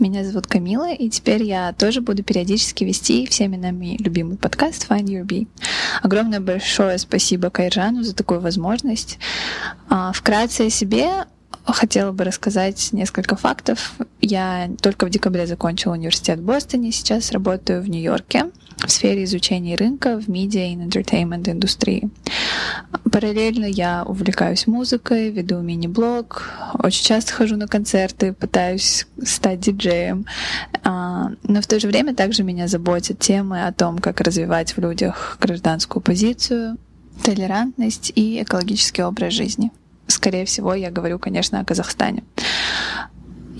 Меня зовут Камила, и теперь я тоже буду периодически вести всеми нами любимый подкаст Find Your Bee. Огромное большое спасибо Кайржану за такую возможность. А, вкратце о себе хотела бы рассказать несколько фактов. Я только в декабре закончила университет в Бостоне, сейчас работаю в Нью-Йорке в сфере изучения рынка в медиа и entertainment индустрии. Параллельно я увлекаюсь музыкой, веду мини-блог, очень часто хожу на концерты, пытаюсь стать диджеем. А, но в то же время также меня заботят темы о том, как развивать в людях гражданскую позицию, толерантность и экологический образ жизни. Скорее всего, я говорю, конечно, о Казахстане.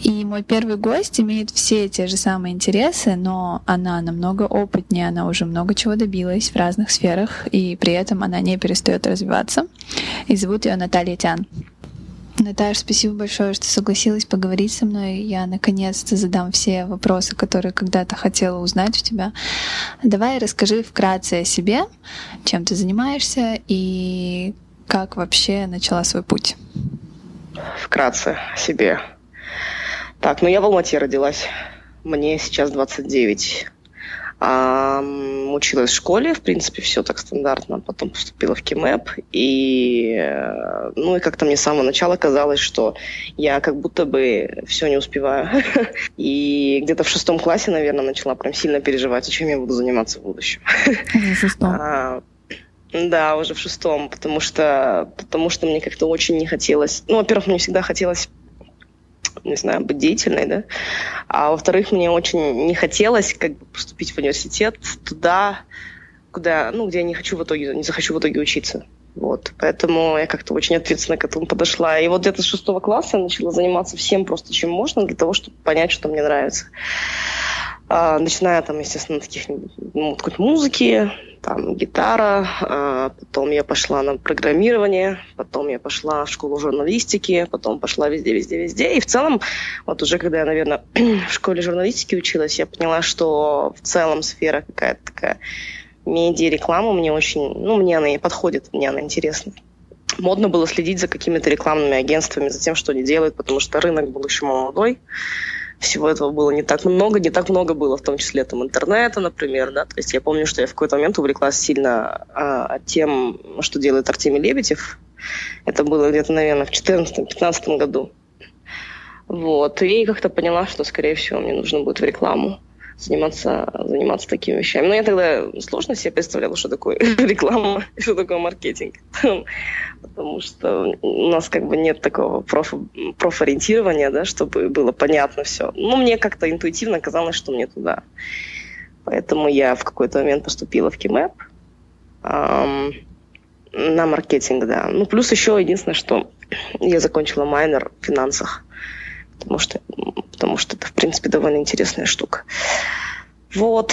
И мой первый гость имеет все те же самые интересы, но она намного опытнее, она уже много чего добилась в разных сферах, и при этом она не перестает развиваться. И зовут ее Наталья Тян. Наташа, спасибо большое, что согласилась поговорить со мной. Я наконец-то задам все вопросы, которые когда-то хотела узнать у тебя. Давай расскажи вкратце о себе, чем ты занимаешься и как вообще начала свой путь. Вкратце о себе. Так, ну я в Алмате родилась. Мне сейчас 29. А, училась в школе, в принципе, все так стандартно. Потом поступила в КИМЭП. И, э, ну, и как-то мне с самого начала казалось, что я как будто бы все не успеваю. И где-то в шестом классе, наверное, начала прям сильно переживать, чем я буду заниматься в будущем. В шестом? Да, уже в шестом, потому что, потому что мне как-то очень не хотелось. Ну, во-первых, мне всегда хотелось не знаю, быть деятельной, да. А во-вторых, мне очень не хотелось как бы поступить в университет туда, куда, ну, где я не хочу в итоге, не захочу в итоге учиться. Вот, поэтому я как-то очень ответственно к этому подошла. И вот где-то с шестого класса я начала заниматься всем просто, чем можно, для того, чтобы понять, что мне нравится. А, начиная там, естественно, таких ну, какой-то музыки, там гитара, а, потом я пошла на программирование, потом я пошла в школу журналистики, потом пошла везде, везде, везде. И в целом, вот уже когда я, наверное, в школе журналистики училась, я поняла, что в целом сфера какая-то такая медиа, реклама мне очень, ну, мне она и подходит, мне она интересна. Модно было следить за какими-то рекламными агентствами, за тем, что они делают, потому что рынок был еще молодой всего этого было не так много, не так много было, в том числе там интернета, например, да, то есть я помню, что я в какой-то момент увлеклась сильно а, тем, что делает Артемий Лебедев, это было где-то, наверное, в 2014-2015 году, вот, и как-то поняла, что, скорее всего, мне нужно будет в рекламу заниматься, заниматься такими вещами. Но я тогда сложно себе представляла, что такое реклама, что такое маркетинг. Потому что у нас как бы нет такого проф, профориентирования, да, чтобы было понятно все. Ну, мне как-то интуитивно казалось, что мне туда. Поэтому я в какой-то момент поступила в КИМЭП на маркетинг, да. Ну, плюс еще единственное, что я закончила майнер в финансах потому что, потому что это, в принципе, довольно интересная штука. Вот.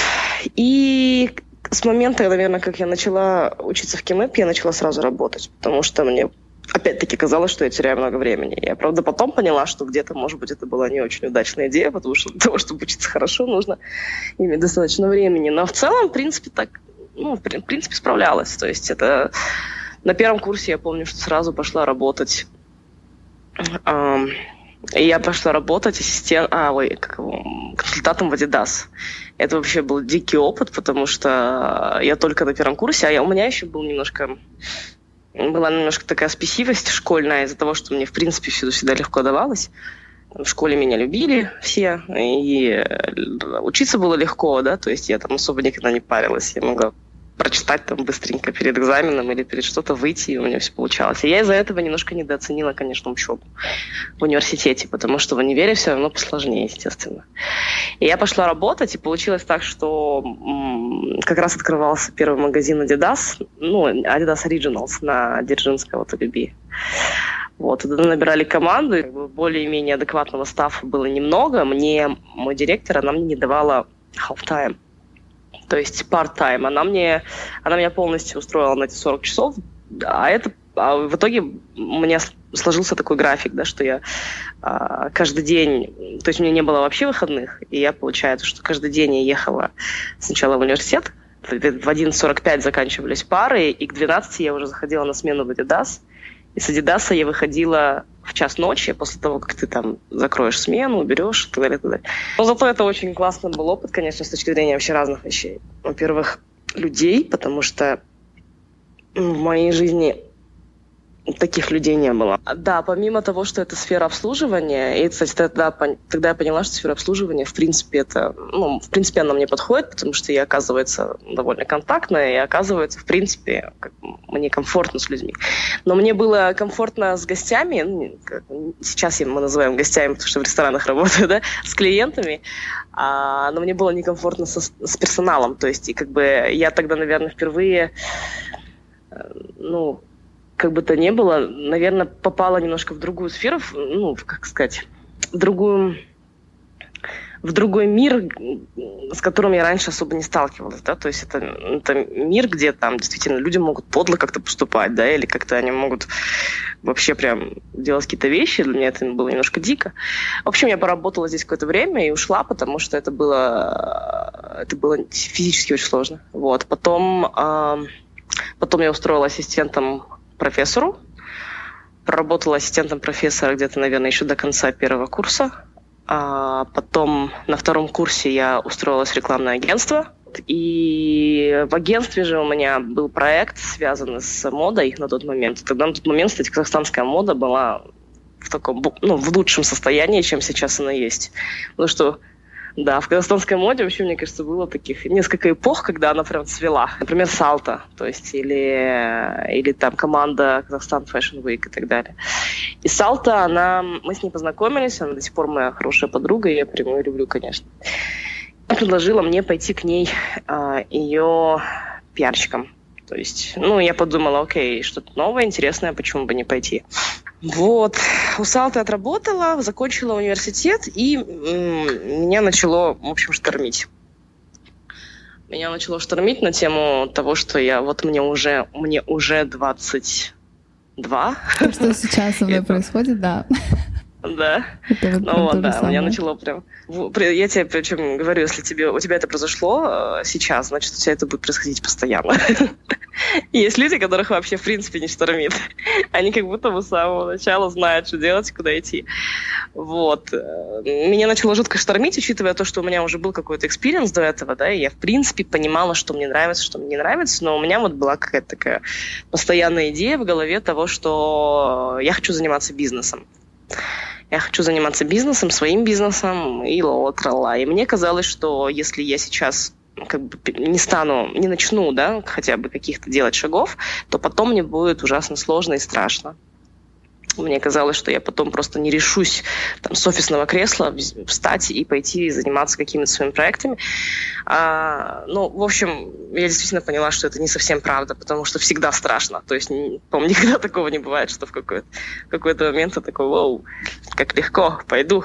И с момента, наверное, как я начала учиться в КИМЭП, я начала сразу работать, потому что мне опять-таки казалось, что я теряю много времени. Я, правда, потом поняла, что где-то, может быть, это была не очень удачная идея, потому что для того, чтобы учиться хорошо, нужно иметь достаточно времени. Но в целом, в принципе, так, ну, в принципе, справлялась. То есть это... На первом курсе я помню, что сразу пошла работать и я пошла работать ассистент, а, ой, как консультантом в Adidas. Это вообще был дикий опыт, потому что я только на первом курсе, а я, у меня еще был немножко была немножко такая спесивость школьная из-за того, что мне, в принципе, все всегда легко давалось. в школе меня любили все, и учиться было легко, да, то есть я там особо никогда не парилась, я могла прочитать там быстренько перед экзаменом или перед что-то выйти, и у меня все получалось. И я из-за этого немножко недооценила, конечно, учебу в университете, потому что в универе все равно посложнее, естественно. И я пошла работать, и получилось так, что как раз открывался первый магазин Adidas, ну, Adidas Originals на Дзержинского, вот, Люби. Вот, туда набирали команду, более-менее адекватного стафа было немного. Мне, мой директор, она мне не давала half-time то есть part-time. Она мне, она меня полностью устроила на эти 40 часов, а это а в итоге у меня сложился такой график, да, что я а, каждый день, то есть у меня не было вообще выходных, и я, получается, что каждый день я ехала сначала в университет, в 11.45 заканчивались пары, и к 12 я уже заходила на смену в Adidas, и с Adidas я выходила в час ночи, после того, как ты там закроешь смену, уберешь и так далее, и так далее. Но зато это очень классный был опыт, конечно, с точки зрения вообще разных вещей. Во-первых, людей, потому что в моей жизни таких людей не было. Да, помимо того, что это сфера обслуживания, и, кстати, тогда, тогда я поняла, что сфера обслуживания, в принципе, это, ну, в принципе, она мне подходит, потому что я, оказывается, довольно контактная, и, оказывается, в принципе, как, мне комфортно с людьми. Но мне было комфортно с гостями, ну, сейчас мы называем гостями, потому что в ресторанах работаю, да, с клиентами, а, но мне было некомфортно со, с персоналом, то есть, и как бы я тогда, наверное, впервые, э, ну, как бы то ни было, наверное, попала немножко в другую сферу, ну, как сказать, в другую в другой мир, с которым я раньше особо не сталкивалась, да, то есть это, это мир, где там действительно люди могут подло как-то поступать, да, или как-то они могут вообще прям делать какие-то вещи, для меня это было немножко дико. В общем, я поработала здесь какое-то время и ушла, потому что это было, это было физически очень сложно, вот. Потом, э, потом я устроила ассистентом профессору. Проработала ассистентом профессора где-то, наверное, еще до конца первого курса. А потом на втором курсе я устроилась в рекламное агентство. И в агентстве же у меня был проект, связанный с модой на тот момент. Тогда на тот момент, кстати, казахстанская мода была в таком, ну, в лучшем состоянии, чем сейчас она есть. Потому что да, в казахстанской моде вообще, мне кажется, было таких несколько эпох, когда она прям цвела. Например, Салта, то есть, или, или там команда Казахстан Fashion Week и так далее. И Салта, она, мы с ней познакомились, она до сих пор моя хорошая подруга, я прям ее люблю, конечно. Она предложила мне пойти к ней а, ее пиарщиком. То есть, ну, я подумала, окей, что-то новое, интересное, почему бы не пойти. Вот. У Салты отработала, закончила университет, и меня начало, в общем, штормить. Меня начало штормить на тему того, что я, вот мне уже, мне уже 22. Что сейчас со мной происходит, да. Да. Это вот ну вот, да, самое. меня начало прям... Я тебе причем говорю, если тебе, у тебя это произошло э, сейчас, значит, у тебя это будет происходить постоянно. Есть люди, которых вообще в принципе не штормит. Они как будто бы с самого начала знают, что делать, куда идти. Вот. Меня начало жутко штормить, учитывая то, что у меня уже был какой-то experience до этого, да, и я в принципе понимала, что мне нравится, что мне не нравится, но у меня вот была какая-то такая постоянная идея в голове того, что я хочу заниматься бизнесом я хочу заниматься бизнесом, своим бизнесом и ла И мне казалось, что если я сейчас как бы не стану, не начну, да, хотя бы каких-то делать шагов, то потом мне будет ужасно сложно и страшно. Мне казалось, что я потом просто не решусь там, с офисного кресла встать и пойти заниматься какими-то своими проектами. А, ну, в общем, я действительно поняла, что это не совсем правда, потому что всегда страшно. То есть, по-моему, никогда такого не бывает, что в какой-то, какой момент ты такой, вау, как легко, пойду.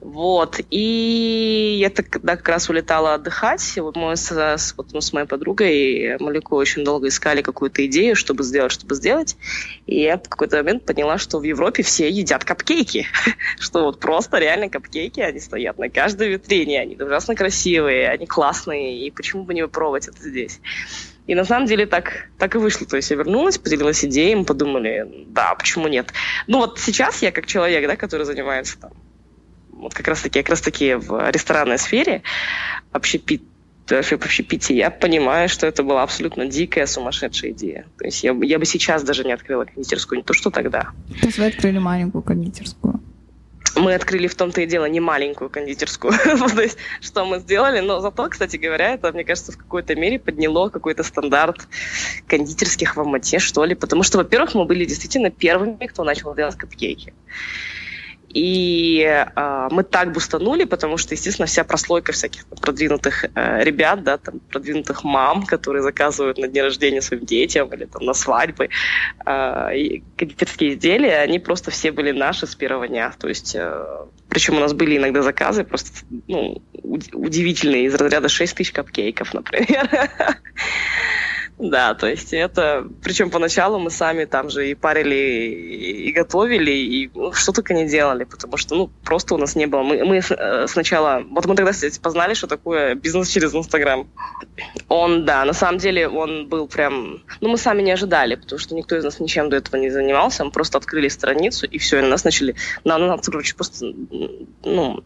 Вот. И я тогда как раз улетала отдыхать. Вот мы с, с, вот мы с моей подругой Малику очень долго искали какую-то идею, чтобы сделать, чтобы сделать. И я в какой-то момент поняла, что в Европе все едят капкейки. что вот просто реально капкейки, они стоят на каждой витрине. Они ужасно красивые, они классные. И почему бы не попробовать это здесь? И на самом деле так, так и вышло. То есть я вернулась, поделилась идеей, мы подумали, да, почему нет. Ну вот сейчас я как человек, да, который занимается там вот как раз-таки, как раз-таки в ресторанной сфере общепит общепите, я понимаю, что это была абсолютно дикая, сумасшедшая идея. То есть я, я бы сейчас даже не открыла кондитерскую, не то что тогда. То есть вы открыли маленькую кондитерскую? мы открыли в том-то и дело не маленькую кондитерскую. То есть, что мы сделали, но зато, кстати говоря, это, мне кажется, в какой-то мере подняло какой-то стандарт кондитерских в Алмате, что ли. Потому что, во-первых, мы были действительно первыми, кто начал делать капкейки. И э, мы так бустанули, потому что, естественно, вся прослойка всяких продвинутых э, ребят, да, там, продвинутых мам, которые заказывают на день рождения своим детям или там на свадьбы э, и кондитерские изделия, они просто все были наши с первого дня. То есть, э, причем у нас были иногда заказы просто ну, удивительные, из разряда 6 тысяч капкейков, например. Да, то есть это... Причем поначалу мы сами там же и парили, и готовили, и ну, что только не делали, потому что, ну, просто у нас не было. Мы, мы э, сначала... Вот мы тогда, кстати, познали, что такое бизнес через Инстаграм. Он, да, на самом деле он был прям... Ну, мы сами не ожидали, потому что никто из нас ничем до этого не занимался. Мы просто открыли страницу, и все, и на нас начали... На нас, короче, просто, ну,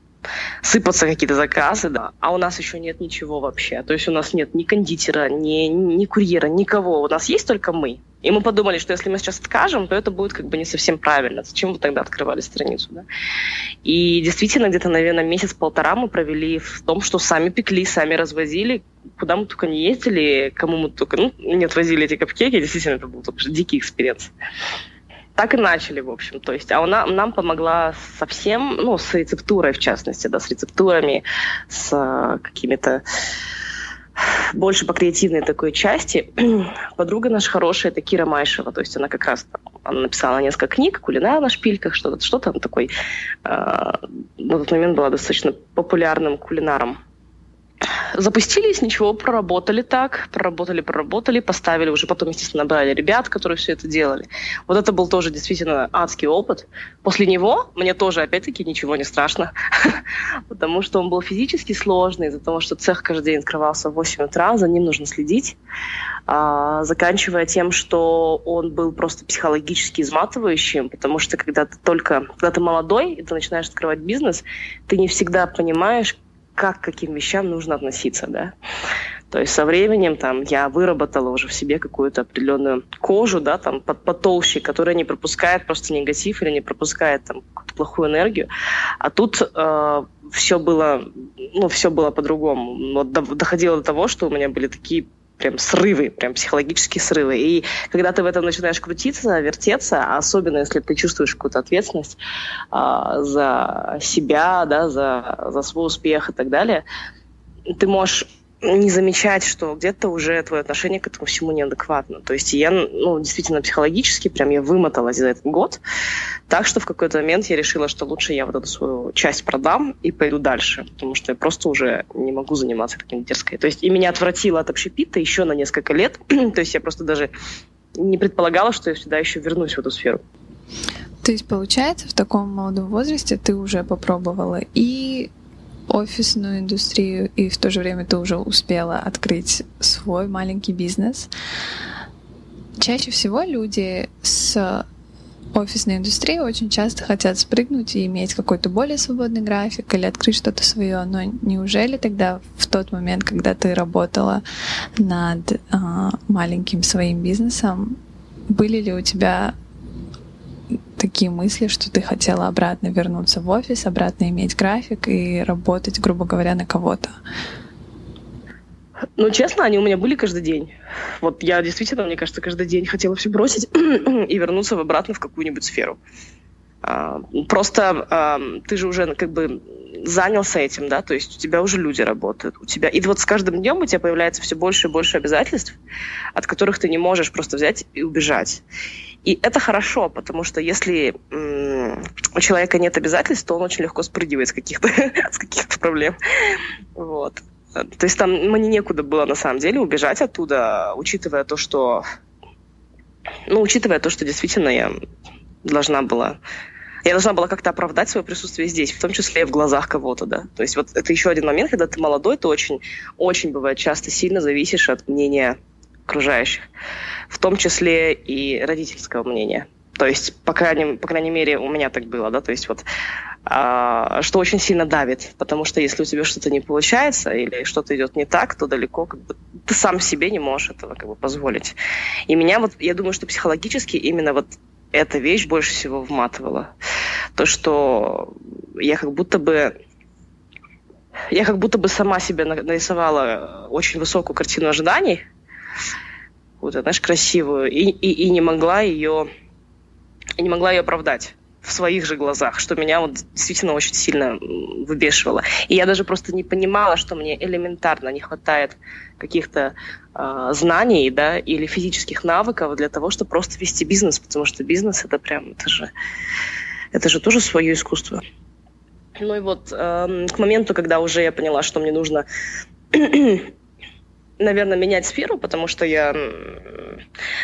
сыпаться какие-то заказы, да, а у нас еще нет ничего вообще. То есть у нас нет ни кондитера, ни, ни курьера, никого. У нас есть только мы. И мы подумали, что если мы сейчас откажем, то это будет как бы не совсем правильно. Зачем вы тогда открывали страницу? Да? И действительно, где-то, наверное, месяц-полтора мы провели в том, что сами пекли, сами развозили, куда мы только не ездили, кому мы только ну, не отвозили эти капкейки. Действительно, это был дикий experience так и начали, в общем. То есть, а она нам помогла совсем, ну, с рецептурой, в частности, да, с рецептурами, с э, какими-то больше по креативной такой части. Подруга наша хорошая, это Кира Майшева, то есть она как раз она написала несколько книг, кулинар на шпильках, что-то, что там такой, э, на тот момент была достаточно популярным кулинаром запустились, ничего, проработали так, проработали, проработали, поставили уже потом, естественно, набрали ребят, которые все это делали. Вот это был тоже действительно адский опыт. После него мне тоже, опять-таки, ничего не страшно, потому что он был физически сложный, из-за того, что цех каждый день открывался в 8 утра, за ним нужно следить, а, заканчивая тем, что он был просто психологически изматывающим, потому что когда ты только, когда ты молодой, и ты начинаешь открывать бизнес, ты не всегда понимаешь, как к каким вещам нужно относиться, да. То есть со временем там я выработала уже в себе какую-то определенную кожу, да, там под, потолще, которая не пропускает просто негатив или не пропускает там плохую энергию. А тут э, все было, ну, все было по-другому. Вот доходило до того, что у меня были такие прям срывы, прям психологические срывы. И когда ты в этом начинаешь крутиться, вертеться, особенно если ты чувствуешь какую-то ответственность а, за себя, да, за, за свой успех и так далее, ты можешь не замечать, что где-то уже твое отношение к этому всему неадекватно. То есть я, ну, действительно, психологически прям я вымоталась за этот год, так что в какой-то момент я решила, что лучше я вот эту свою часть продам и пойду дальше, потому что я просто уже не могу заниматься таким дерзкой. То есть и меня отвратило от общепита еще на несколько лет, то есть я просто даже не предполагала, что я сюда еще вернусь в эту сферу. То есть, получается, в таком молодом возрасте ты уже попробовала и офисную индустрию, и в то же время ты уже успела открыть свой маленький бизнес. Чаще всего люди с офисной индустрии очень часто хотят спрыгнуть и иметь какой-то более свободный график или открыть что-то свое. Но неужели тогда в тот момент, когда ты работала над э, маленьким своим бизнесом, были ли у тебя такие мысли, что ты хотела обратно вернуться в офис, обратно иметь график и работать, грубо говоря, на кого-то? Ну, честно, они у меня были каждый день. Вот я действительно, мне кажется, каждый день хотела все бросить и вернуться обратно в какую-нибудь сферу. А, просто а, ты же уже как бы занялся этим, да, то есть у тебя уже люди работают, у тебя и вот с каждым днем у тебя появляется все больше и больше обязательств, от которых ты не можешь просто взять и убежать. И это хорошо, потому что если у человека нет обязательств, то он очень легко спрыгивает с каких-то с каких-то проблем. Вот. То есть там мне некуда было на самом деле убежать оттуда, учитывая то, что ну, учитывая то, что действительно я должна была я должна была как-то оправдать свое присутствие здесь, в том числе и в глазах кого-то, да. То есть вот это еще один момент, когда ты молодой, ты очень, очень бывает часто сильно зависишь от мнения окружающих, в том числе и родительского мнения. То есть, по крайней, по крайней мере, у меня так было, да, то есть вот, а, что очень сильно давит, потому что если у тебя что-то не получается или что-то идет не так, то далеко как бы ты сам себе не можешь этого как бы позволить. И меня вот, я думаю, что психологически именно вот эта вещь больше всего вматывала. То, что я как будто бы я как будто бы сама себе нарисовала очень высокую картину ожиданий, вот, знаешь, красивую, и, и, и не могла ее не могла ее оправдать в своих же глазах, что меня вот действительно очень сильно выбешивало. И я даже просто не понимала, что мне элементарно не хватает каких-то э, знаний, да, или физических навыков для того, чтобы просто вести бизнес, потому что бизнес это прям, это же, это же тоже свое искусство. Ну и вот э, к моменту, когда уже я поняла, что мне нужно наверное, менять сферу, потому что я...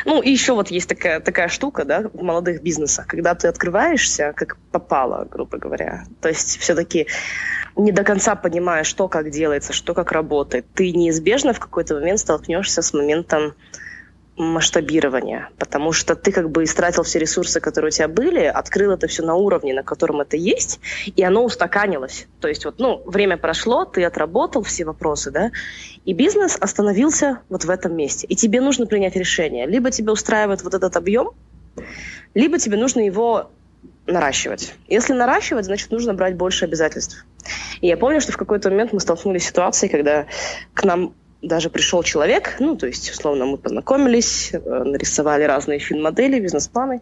Ну, и еще вот есть такая, такая штука, да, в молодых бизнесах, когда ты открываешься, как попало, грубо говоря. То есть все-таки не до конца понимаешь, что как делается, что как работает. Ты неизбежно в какой-то момент столкнешься с моментом масштабирования, потому что ты как бы истратил все ресурсы, которые у тебя были, открыл это все на уровне, на котором это есть, и оно устаканилось. То есть вот, ну, время прошло, ты отработал все вопросы, да, и бизнес остановился вот в этом месте. И тебе нужно принять решение. Либо тебе устраивает вот этот объем, либо тебе нужно его наращивать. Если наращивать, значит, нужно брать больше обязательств. И я помню, что в какой-то момент мы столкнулись с ситуацией, когда к нам даже пришел человек, ну, то есть, условно, мы познакомились, э, нарисовали разные фин-модели, бизнес-планы,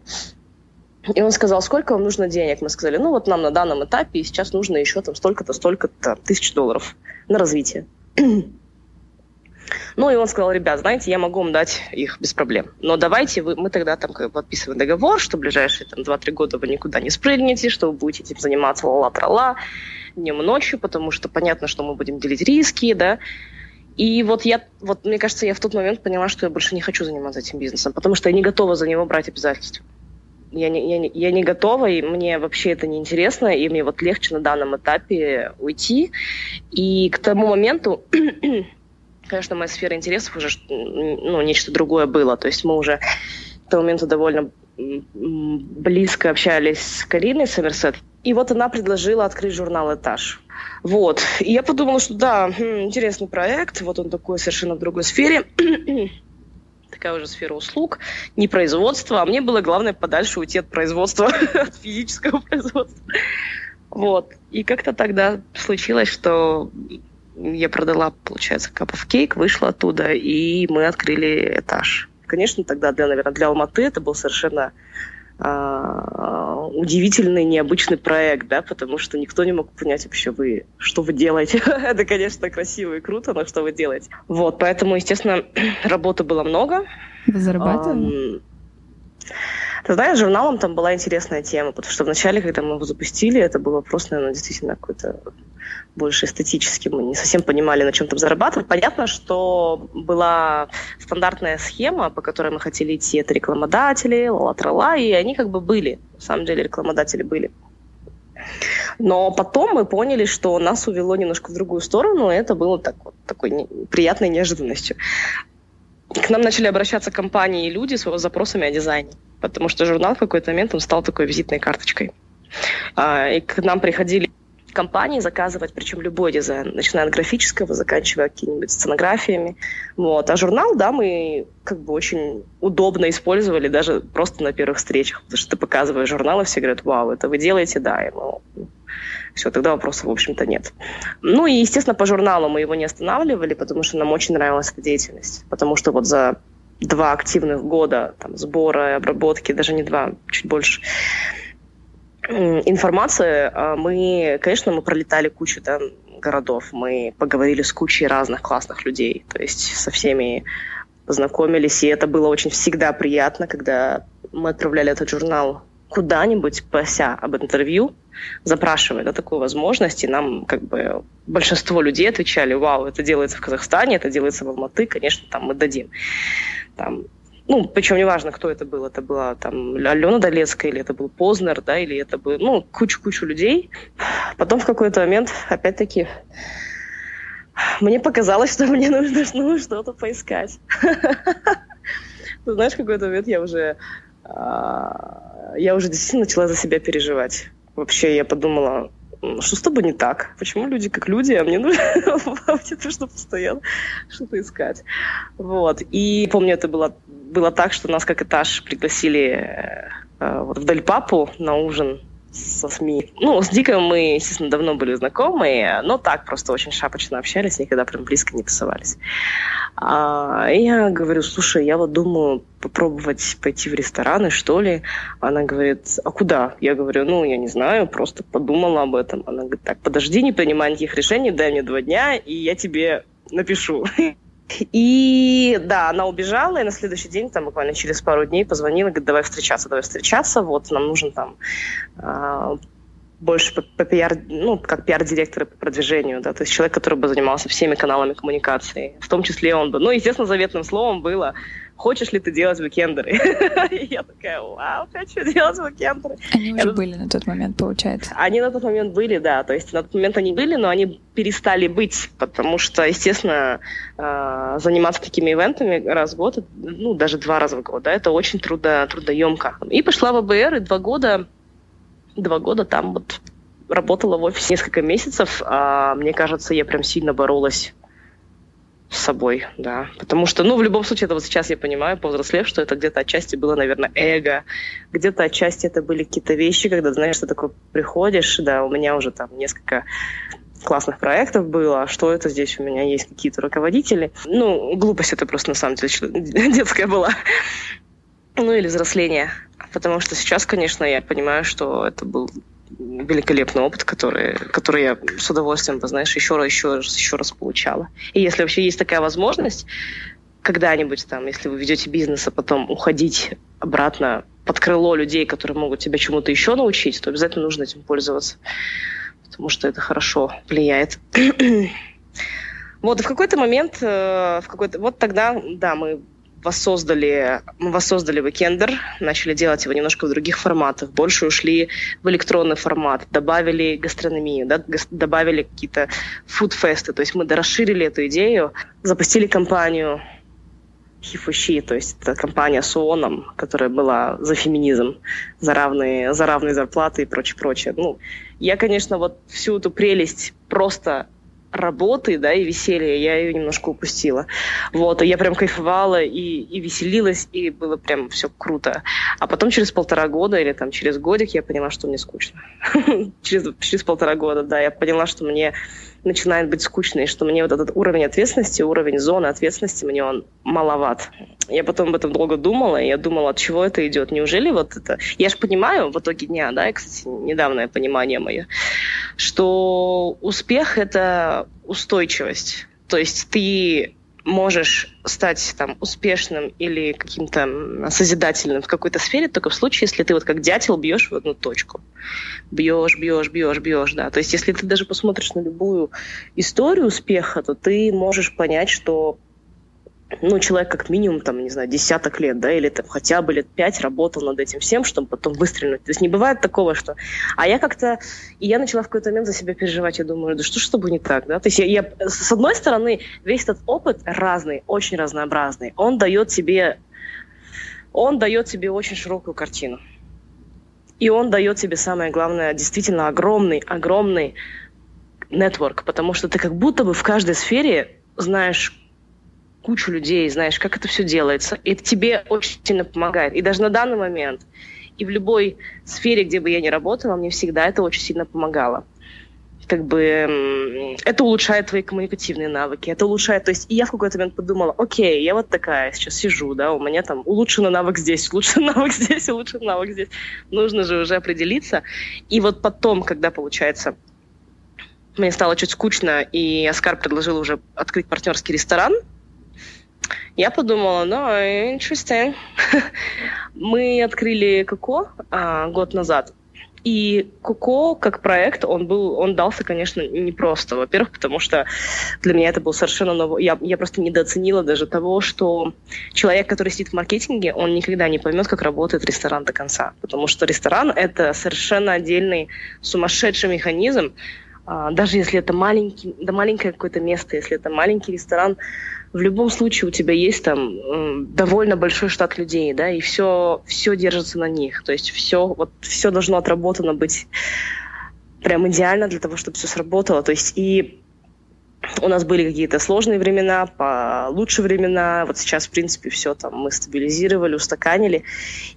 и он сказал, сколько вам нужно денег? Мы сказали, ну, вот нам на данном этапе сейчас нужно еще там столько-то, столько-то тысяч долларов на развитие. Ну, и он сказал, ребят, знаете, я могу вам дать их без проблем. Но давайте вы, мы тогда там как подписываем договор, что в ближайшие там 2-3 года вы никуда не спрыгнете, что вы будете этим заниматься ла-ла-тра-ла днем и ночью, потому что понятно, что мы будем делить риски, да. И вот я, вот мне кажется, я в тот момент поняла, что я больше не хочу заниматься этим бизнесом, потому что я не готова за него брать обязательства. Я не, я, не, я не готова, и мне вообще это не интересно, и мне вот легче на данном этапе уйти. И к тому моменту, конечно, моя сфера интересов уже ну, нечто другое было. То есть мы уже к тому моменту довольно близко общались с Кариной Сомерсет. И вот она предложила открыть журнал «Этаж». Вот. И я подумала, что да, хм, интересный проект, вот он такой совершенно в другой сфере. Такая уже сфера услуг, не производство, а мне было главное подальше уйти от производства, от физического производства. Вот. И как-то тогда случилось, что я продала, получается, of Cake, вышла оттуда, и мы открыли этаж. Конечно, тогда, для, наверное, для Алматы это был совершенно а, удивительный, необычный проект, да, потому что никто не мог понять вообще, вы, что вы делаете. Это, конечно, красиво и круто, но что вы делаете. Вот, поэтому, естественно, работы было много. Вы зарабатывали? Ты знаешь, журналом там была интересная тема, потому что вначале, когда мы его запустили, это было просто, наверное, действительно какой-то больше эстетически. Мы не совсем понимали, на чем там зарабатывать. Понятно, что была стандартная схема, по которой мы хотели идти. Это рекламодатели, ла и они как бы были. На самом деле рекламодатели были. Но потом мы поняли, что нас увело немножко в другую сторону, и это было так, вот, такой приятной неожиданностью. К нам начали обращаться компании и люди с запросами о дизайне, потому что журнал в какой-то момент он стал такой визитной карточкой. А, и к нам приходили компании заказывать, причем любой дизайн, начиная от графического, заканчивая какими-нибудь сценографиями. Вот. А журнал, да, мы как бы очень удобно использовали даже просто на первых встречах, потому что ты показываешь журнал, и все говорят, вау, это вы делаете, да, и, ну, все, тогда вопросов, в общем-то, нет. Ну и, естественно, по журналу мы его не останавливали, потому что нам очень нравилась эта деятельность, потому что вот за два активных года там, сбора и обработки, даже не два, чуть больше, информации. А мы, конечно, мы пролетали кучу да, городов, мы поговорили с кучей разных классных людей, то есть со всеми познакомились, и это было очень всегда приятно, когда мы отправляли этот журнал куда-нибудь, прося об интервью, запрашивая да, такую возможность, и нам как бы большинство людей отвечали, вау, это делается в Казахстане, это делается в Алматы, конечно, там мы дадим. Там, ну, причем неважно, кто это был, это была там Алена Долецкая, или это был Познер, да, или это был, ну, кучу-кучу людей. Потом в какой-то момент, опять-таки, мне показалось, что мне нужно ну, что-то поискать. Ты знаешь, в какой-то момент я уже, а, я уже действительно начала за себя переживать. Вообще, я подумала, что с тобой не так? Почему люди как люди, а мне нужно что постоянно что-то искать? Вот. И помню, это было, было так, что нас как этаж пригласили э, вот в Дель Папу на ужин со СМИ. Ну, с Диком мы, естественно, давно были знакомы, но так просто очень шапочно общались, никогда прям близко не тусовались. А, я говорю, слушай, я вот думаю попробовать пойти в рестораны, что ли. Она говорит, а куда? Я говорю, ну, я не знаю, просто подумала об этом. Она говорит, так, подожди, не принимай никаких решений, дай мне два дня, и я тебе напишу. И да, она убежала, и на следующий день, там буквально через пару дней позвонила, говорит, давай встречаться, давай встречаться, вот нам нужен там э, больше по, по пиар, ну, как пиар-директор по продвижению, да, то есть человек, который бы занимался всеми каналами коммуникации, в том числе он бы, ну, естественно, заветным словом было хочешь ли ты делать уикендеры? я такая, вау, хочу делать уикендеры. Они уже были на тот момент, получается? Они на тот момент были, да. То есть на тот момент они были, но они перестали быть, потому что, естественно, а, заниматься такими ивентами раз в год, ну, даже два раза в год, да, это очень трудо, трудоемко. И пошла в АБР, и два года, два года там вот работала в офисе несколько месяцев. А, мне кажется, я прям сильно боролась с собой, да. Потому что, ну, в любом случае, это вот сейчас я понимаю, повзрослев, что это где-то отчасти было, наверное, эго, где-то отчасти это были какие-то вещи, когда, знаешь, ты такой приходишь, да, у меня уже там несколько классных проектов было, а что это здесь у меня есть какие-то руководители. Ну, глупость это просто на самом деле детская была. Ну, или взросление. Потому что сейчас, конечно, я понимаю, что это был великолепный опыт, который, который я с удовольствием, знаешь, еще раз, еще раз, еще раз получала. И если вообще есть такая возможность, когда-нибудь там, если вы ведете бизнес, а потом уходить обратно под крыло людей, которые могут тебя чему-то еще научить, то обязательно нужно этим пользоваться, потому что это хорошо влияет. вот, и в какой-то момент, э, в какой-то, вот тогда, да, мы воссоздали, мы воссоздали Weekender, начали делать его немножко в других форматах, больше ушли в электронный формат, добавили гастрономию, да, добавили какие-то фудфесты, то есть мы расширили эту идею, запустили компанию Хифуши, то есть это компания с ООНом, которая была за феминизм, за равные, за равные зарплаты и прочее, прочее. Ну, я, конечно, вот всю эту прелесть просто работы, да, и веселья, я ее немножко упустила. Вот, и я прям кайфовала и, и веселилась, и было прям все круто. А потом через полтора года или там через годик я поняла, что мне скучно. через, через полтора года, да, я поняла, что мне начинает быть скучно, и что мне вот этот уровень ответственности, уровень зоны ответственности, мне он маловат. Я потом об этом долго думала, и я думала, от чего это идет. Неужели вот это... Я же понимаю в итоге дня, да, и, кстати, недавнее понимание мое, что успех — это устойчивость. То есть ты можешь стать там успешным или каким-то созидательным в какой-то сфере только в случае, если ты вот как дятел бьешь в одну точку. Бьешь, бьешь, бьешь, бьешь, да. То есть если ты даже посмотришь на любую историю успеха, то ты можешь понять, что ну, человек как минимум, там, не знаю, десяток лет, да, или там хотя бы лет пять работал над этим всем, чтобы потом выстрелить. То есть не бывает такого, что... А я как-то... И я начала в какой-то момент за себя переживать. Я думаю, да что тобой не так, да? То есть я, я... С одной стороны, весь этот опыт разный, очень разнообразный. Он дает тебе... Он дает тебе очень широкую картину. И он дает тебе, самое главное, действительно огромный, огромный нетворк, потому что ты как будто бы в каждой сфере знаешь кучу людей, знаешь, как это все делается. И это тебе очень сильно помогает. И даже на данный момент, и в любой сфере, где бы я ни работала, мне всегда это очень сильно помогало. Как бы это улучшает твои коммуникативные навыки, это улучшает, то есть и я в какой-то момент подумала, окей, я вот такая сейчас сижу, да, у меня там улучшенный навык здесь, улучшенный навык здесь, улучшенный навык здесь. Нужно же уже определиться. И вот потом, когда получается мне стало чуть скучно, и Оскар предложил уже открыть партнерский ресторан, я подумала, ну, interesting. Мы открыли Коко а, год назад. И Коко как проект, он был, он дался, конечно, непросто. Во-первых, потому что для меня это был совершенно новый... Я, я просто недооценила даже того, что человек, который сидит в маркетинге, он никогда не поймет, как работает ресторан до конца. Потому что ресторан — это совершенно отдельный сумасшедший механизм. А, даже если это маленький, да маленькое какое-то место, если это маленький ресторан, в любом случае у тебя есть там довольно большой штат людей, да, и все, все держится на них. То есть все, вот, все должно отработано быть прям идеально для того, чтобы все сработало. То есть и у нас были какие-то сложные времена, получше времена. Вот сейчас, в принципе, все там мы стабилизировали, устаканили.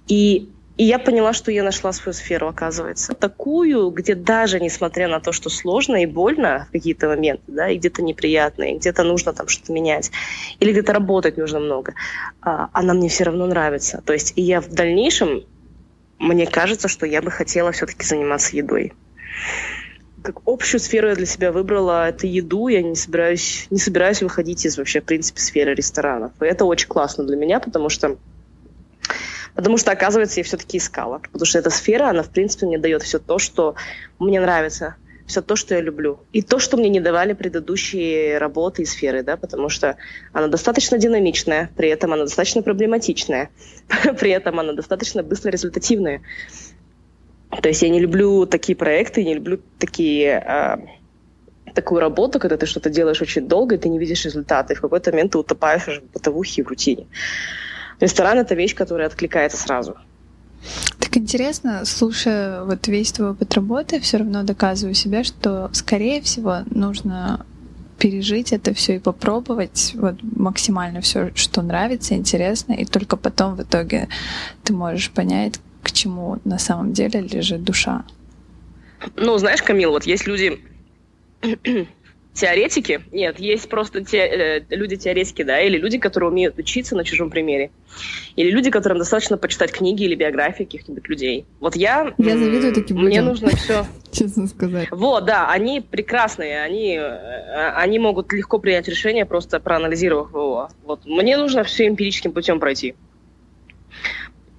И И я поняла, что я нашла свою сферу, оказывается. Такую, где даже несмотря на то, что сложно и больно в какие-то моменты, да, и где-то неприятно, и где-то нужно там что-то менять, или где-то работать нужно много, а, она мне все равно нравится. То есть я в дальнейшем, мне кажется, что я бы хотела все-таки заниматься едой. Как общую сферу я для себя выбрала это еду. Я не собираюсь, не собираюсь выходить из вообще, в принципе, сферы ресторанов. И это очень классно для меня, потому что Потому что, оказывается, я все-таки искала. Потому что эта сфера, она, в принципе, мне дает все то, что мне нравится, все то, что я люблю. И то, что мне не давали предыдущие работы и сферы, да, потому что она достаточно динамичная, при этом она достаточно проблематичная, при этом она достаточно быстро результативная. То есть я не люблю такие проекты, не люблю такие а, такую работу, когда ты что-то делаешь очень долго, и ты не видишь результаты, и в какой-то момент ты утопаешь в бытовухе и в рутине. Ресторан — это вещь, которая откликается сразу. Так интересно, слушая вот весь твой опыт работы, все равно доказываю себе, что, скорее всего, нужно пережить это все и попробовать вот максимально все, что нравится, интересно, и только потом в итоге ты можешь понять, к чему на самом деле лежит душа. Ну, знаешь, Камил, вот есть люди, теоретики, нет, есть просто те, э, люди-теоретики, да, или люди, которые умеют учиться на чужом примере, или люди, которым достаточно почитать книги или биографии каких-нибудь людей. Вот я... Я завидую таким Мне людям. нужно все... Честно сказать. Вот, да, они прекрасные, они, э, они могут легко принять решение, просто проанализировав его. Вот, мне нужно все эмпирическим путем пройти.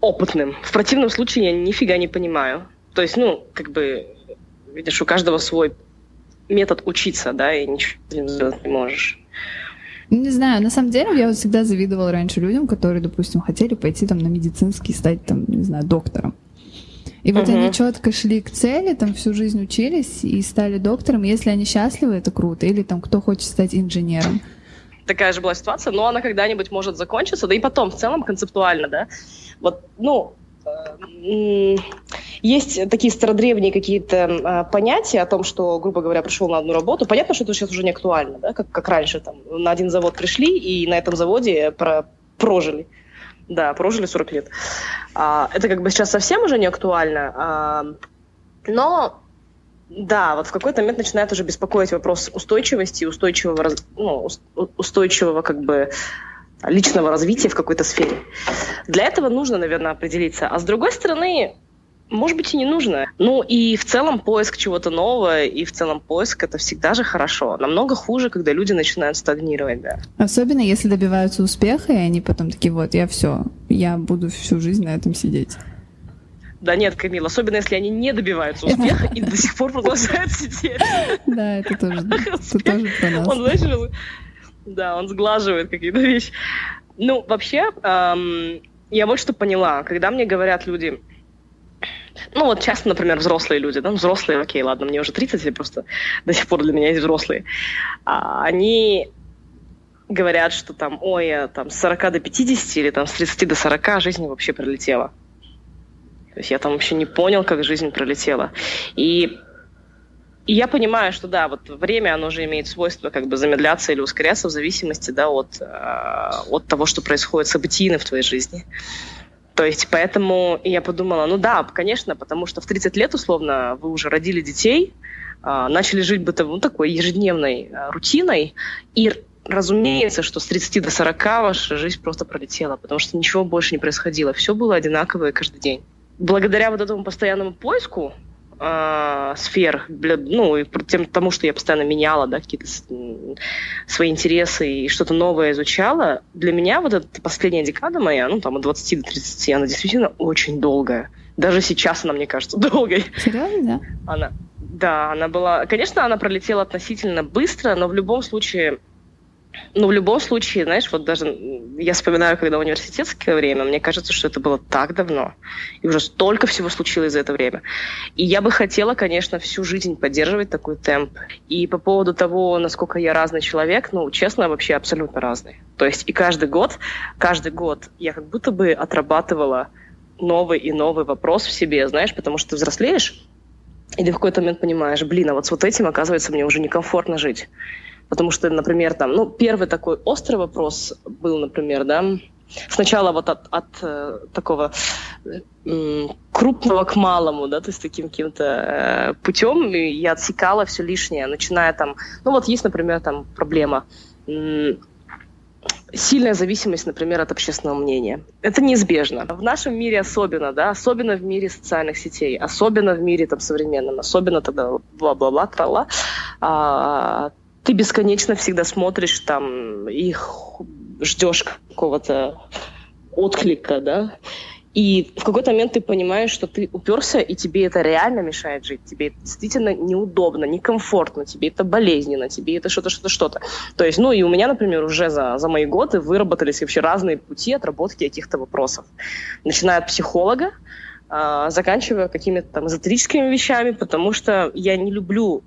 Опытным. В противном случае я нифига не понимаю. То есть, ну, как бы, видишь, у каждого свой метод учиться, да, и ничего сделать не можешь. Не знаю, на самом деле я всегда завидовала раньше людям, которые, допустим, хотели пойти там на медицинский, стать там, не знаю, доктором. И вот uh-huh. они четко шли к цели, там всю жизнь учились и стали доктором. Если они счастливы, это круто. Или там кто хочет стать инженером. Такая же была ситуация, но она когда-нибудь может закончиться, да и потом, в целом, концептуально, да. Вот, ну, есть такие стародревние какие-то а, понятия о том, что, грубо говоря, пришел на одну работу. Понятно, что это сейчас уже не актуально, да, как, как раньше. Там, на один завод пришли и на этом заводе про, прожили. Да, прожили 40 лет. А, это как бы сейчас совсем уже не актуально. А, но да, вот в какой-то момент начинает уже беспокоить вопрос устойчивости, устойчивого, ну, устойчивого как бы личного развития в какой-то сфере. Для этого нужно, наверное, определиться. А с другой стороны, может быть, и не нужно. Ну и в целом поиск чего-то нового, и в целом поиск это всегда же хорошо. Намного хуже, когда люди начинают стагнировать, да. Особенно если добиваются успеха, и они потом такие, вот, я все, я буду всю жизнь на этом сидеть. Да нет, Камил, особенно если они не добиваются успеха и до сих пор продолжают сидеть. Да, это тоже, это тоже про нас. Он, знаешь, да, он сглаживает какие-то вещи. Ну, вообще, эм, я вот что поняла. Когда мне говорят люди, ну вот часто, например, взрослые люди, да, ну, взрослые, окей, ладно, мне уже 30, или просто до сих пор для меня есть взрослые, а, они говорят, что там, ой, я там с 40 до 50 или там с 30 до 40 жизнь вообще пролетела. То есть я там вообще не понял, как жизнь пролетела. И и я понимаю, что да, вот время, оно же имеет свойство как бы замедляться или ускоряться в зависимости да, от, э, от того, что происходит событийно в твоей жизни. То есть поэтому я подумала, ну да, конечно, потому что в 30 лет условно вы уже родили детей, э, начали жить бытовой, ну, такой ежедневной э, рутиной, и разумеется, что с 30 до 40 ваша жизнь просто пролетела, потому что ничего больше не происходило. Все было одинаковое каждый день. Благодаря вот этому постоянному поиску э, сфер, для, ну, и тем, тому, что я постоянно меняла, да, какие-то свои интересы и что-то новое изучала, для меня вот эта последняя декада моя, ну, там, от 20 до 30, она действительно очень долгая. Даже сейчас она, мне кажется, долгой. Серьезно, да? Она, да, она была... Конечно, она пролетела относительно быстро, но в любом случае ну, в любом случае, знаешь, вот даже я вспоминаю, когда университетское время, мне кажется, что это было так давно, и уже столько всего случилось за это время. И я бы хотела, конечно, всю жизнь поддерживать такой темп. И по поводу того, насколько я разный человек, ну, честно, вообще абсолютно разный. То есть и каждый год, каждый год я как будто бы отрабатывала новый и новый вопрос в себе, знаешь, потому что ты взрослеешь, и ты в какой-то момент понимаешь, блин, а вот с вот этим, оказывается, мне уже некомфортно жить. Потому что, например, там, ну, первый такой острый вопрос был, например, да, сначала вот от, от э, такого крупного к малому, да, то есть таким каким-то э, путем я отсекала все лишнее, начиная там, ну вот есть, например, там проблема, сильная зависимость, например, от общественного мнения. Это неизбежно. В нашем мире особенно, да, особенно в мире социальных сетей, особенно в мире там современном, особенно тогда бла-бла-бла, трала, а, ты бесконечно всегда смотришь там их ждешь какого-то отклика, да, и в какой-то момент ты понимаешь, что ты уперся, и тебе это реально мешает жить. Тебе это действительно неудобно, некомфортно, тебе это болезненно, тебе это что-то, что-то, что-то. То есть, ну и у меня, например, уже за, за мои годы выработались вообще разные пути отработки каких-то вопросов. Начиная от психолога, э, заканчивая какими-то там эзотерическими вещами, потому что я не люблю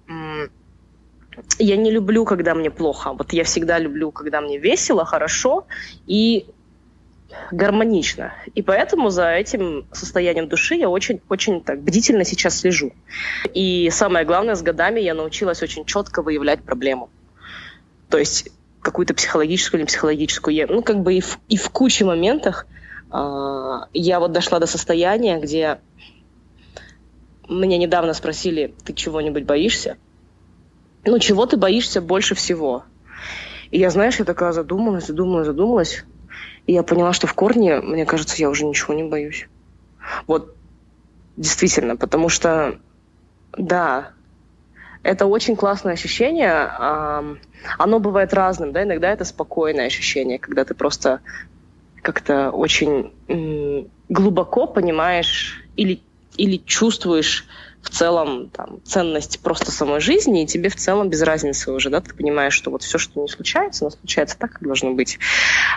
я не люблю, когда мне плохо. Вот я всегда люблю, когда мне весело, хорошо и гармонично. И поэтому за этим состоянием души я очень, очень так бдительно сейчас слежу. И самое главное, с годами я научилась очень четко выявлять проблему. То есть какую-то психологическую или психологическую. Я, ну, как бы и в, и в куче моментах э, я вот дошла до состояния, где меня недавно спросили, ты чего-нибудь боишься? Ну, чего ты боишься больше всего? И я, знаешь, я такая задумалась, задумалась, задумалась. И я поняла, что в корне, мне кажется, я уже ничего не боюсь. Вот действительно, потому что, да, это очень классное ощущение. Оно бывает разным, да, иногда это спокойное ощущение, когда ты просто как-то очень глубоко понимаешь или, или чувствуешь в целом там, ценность просто самой жизни, и тебе в целом без разницы уже, да, ты понимаешь, что вот все, что не случается, оно случается так, как должно быть.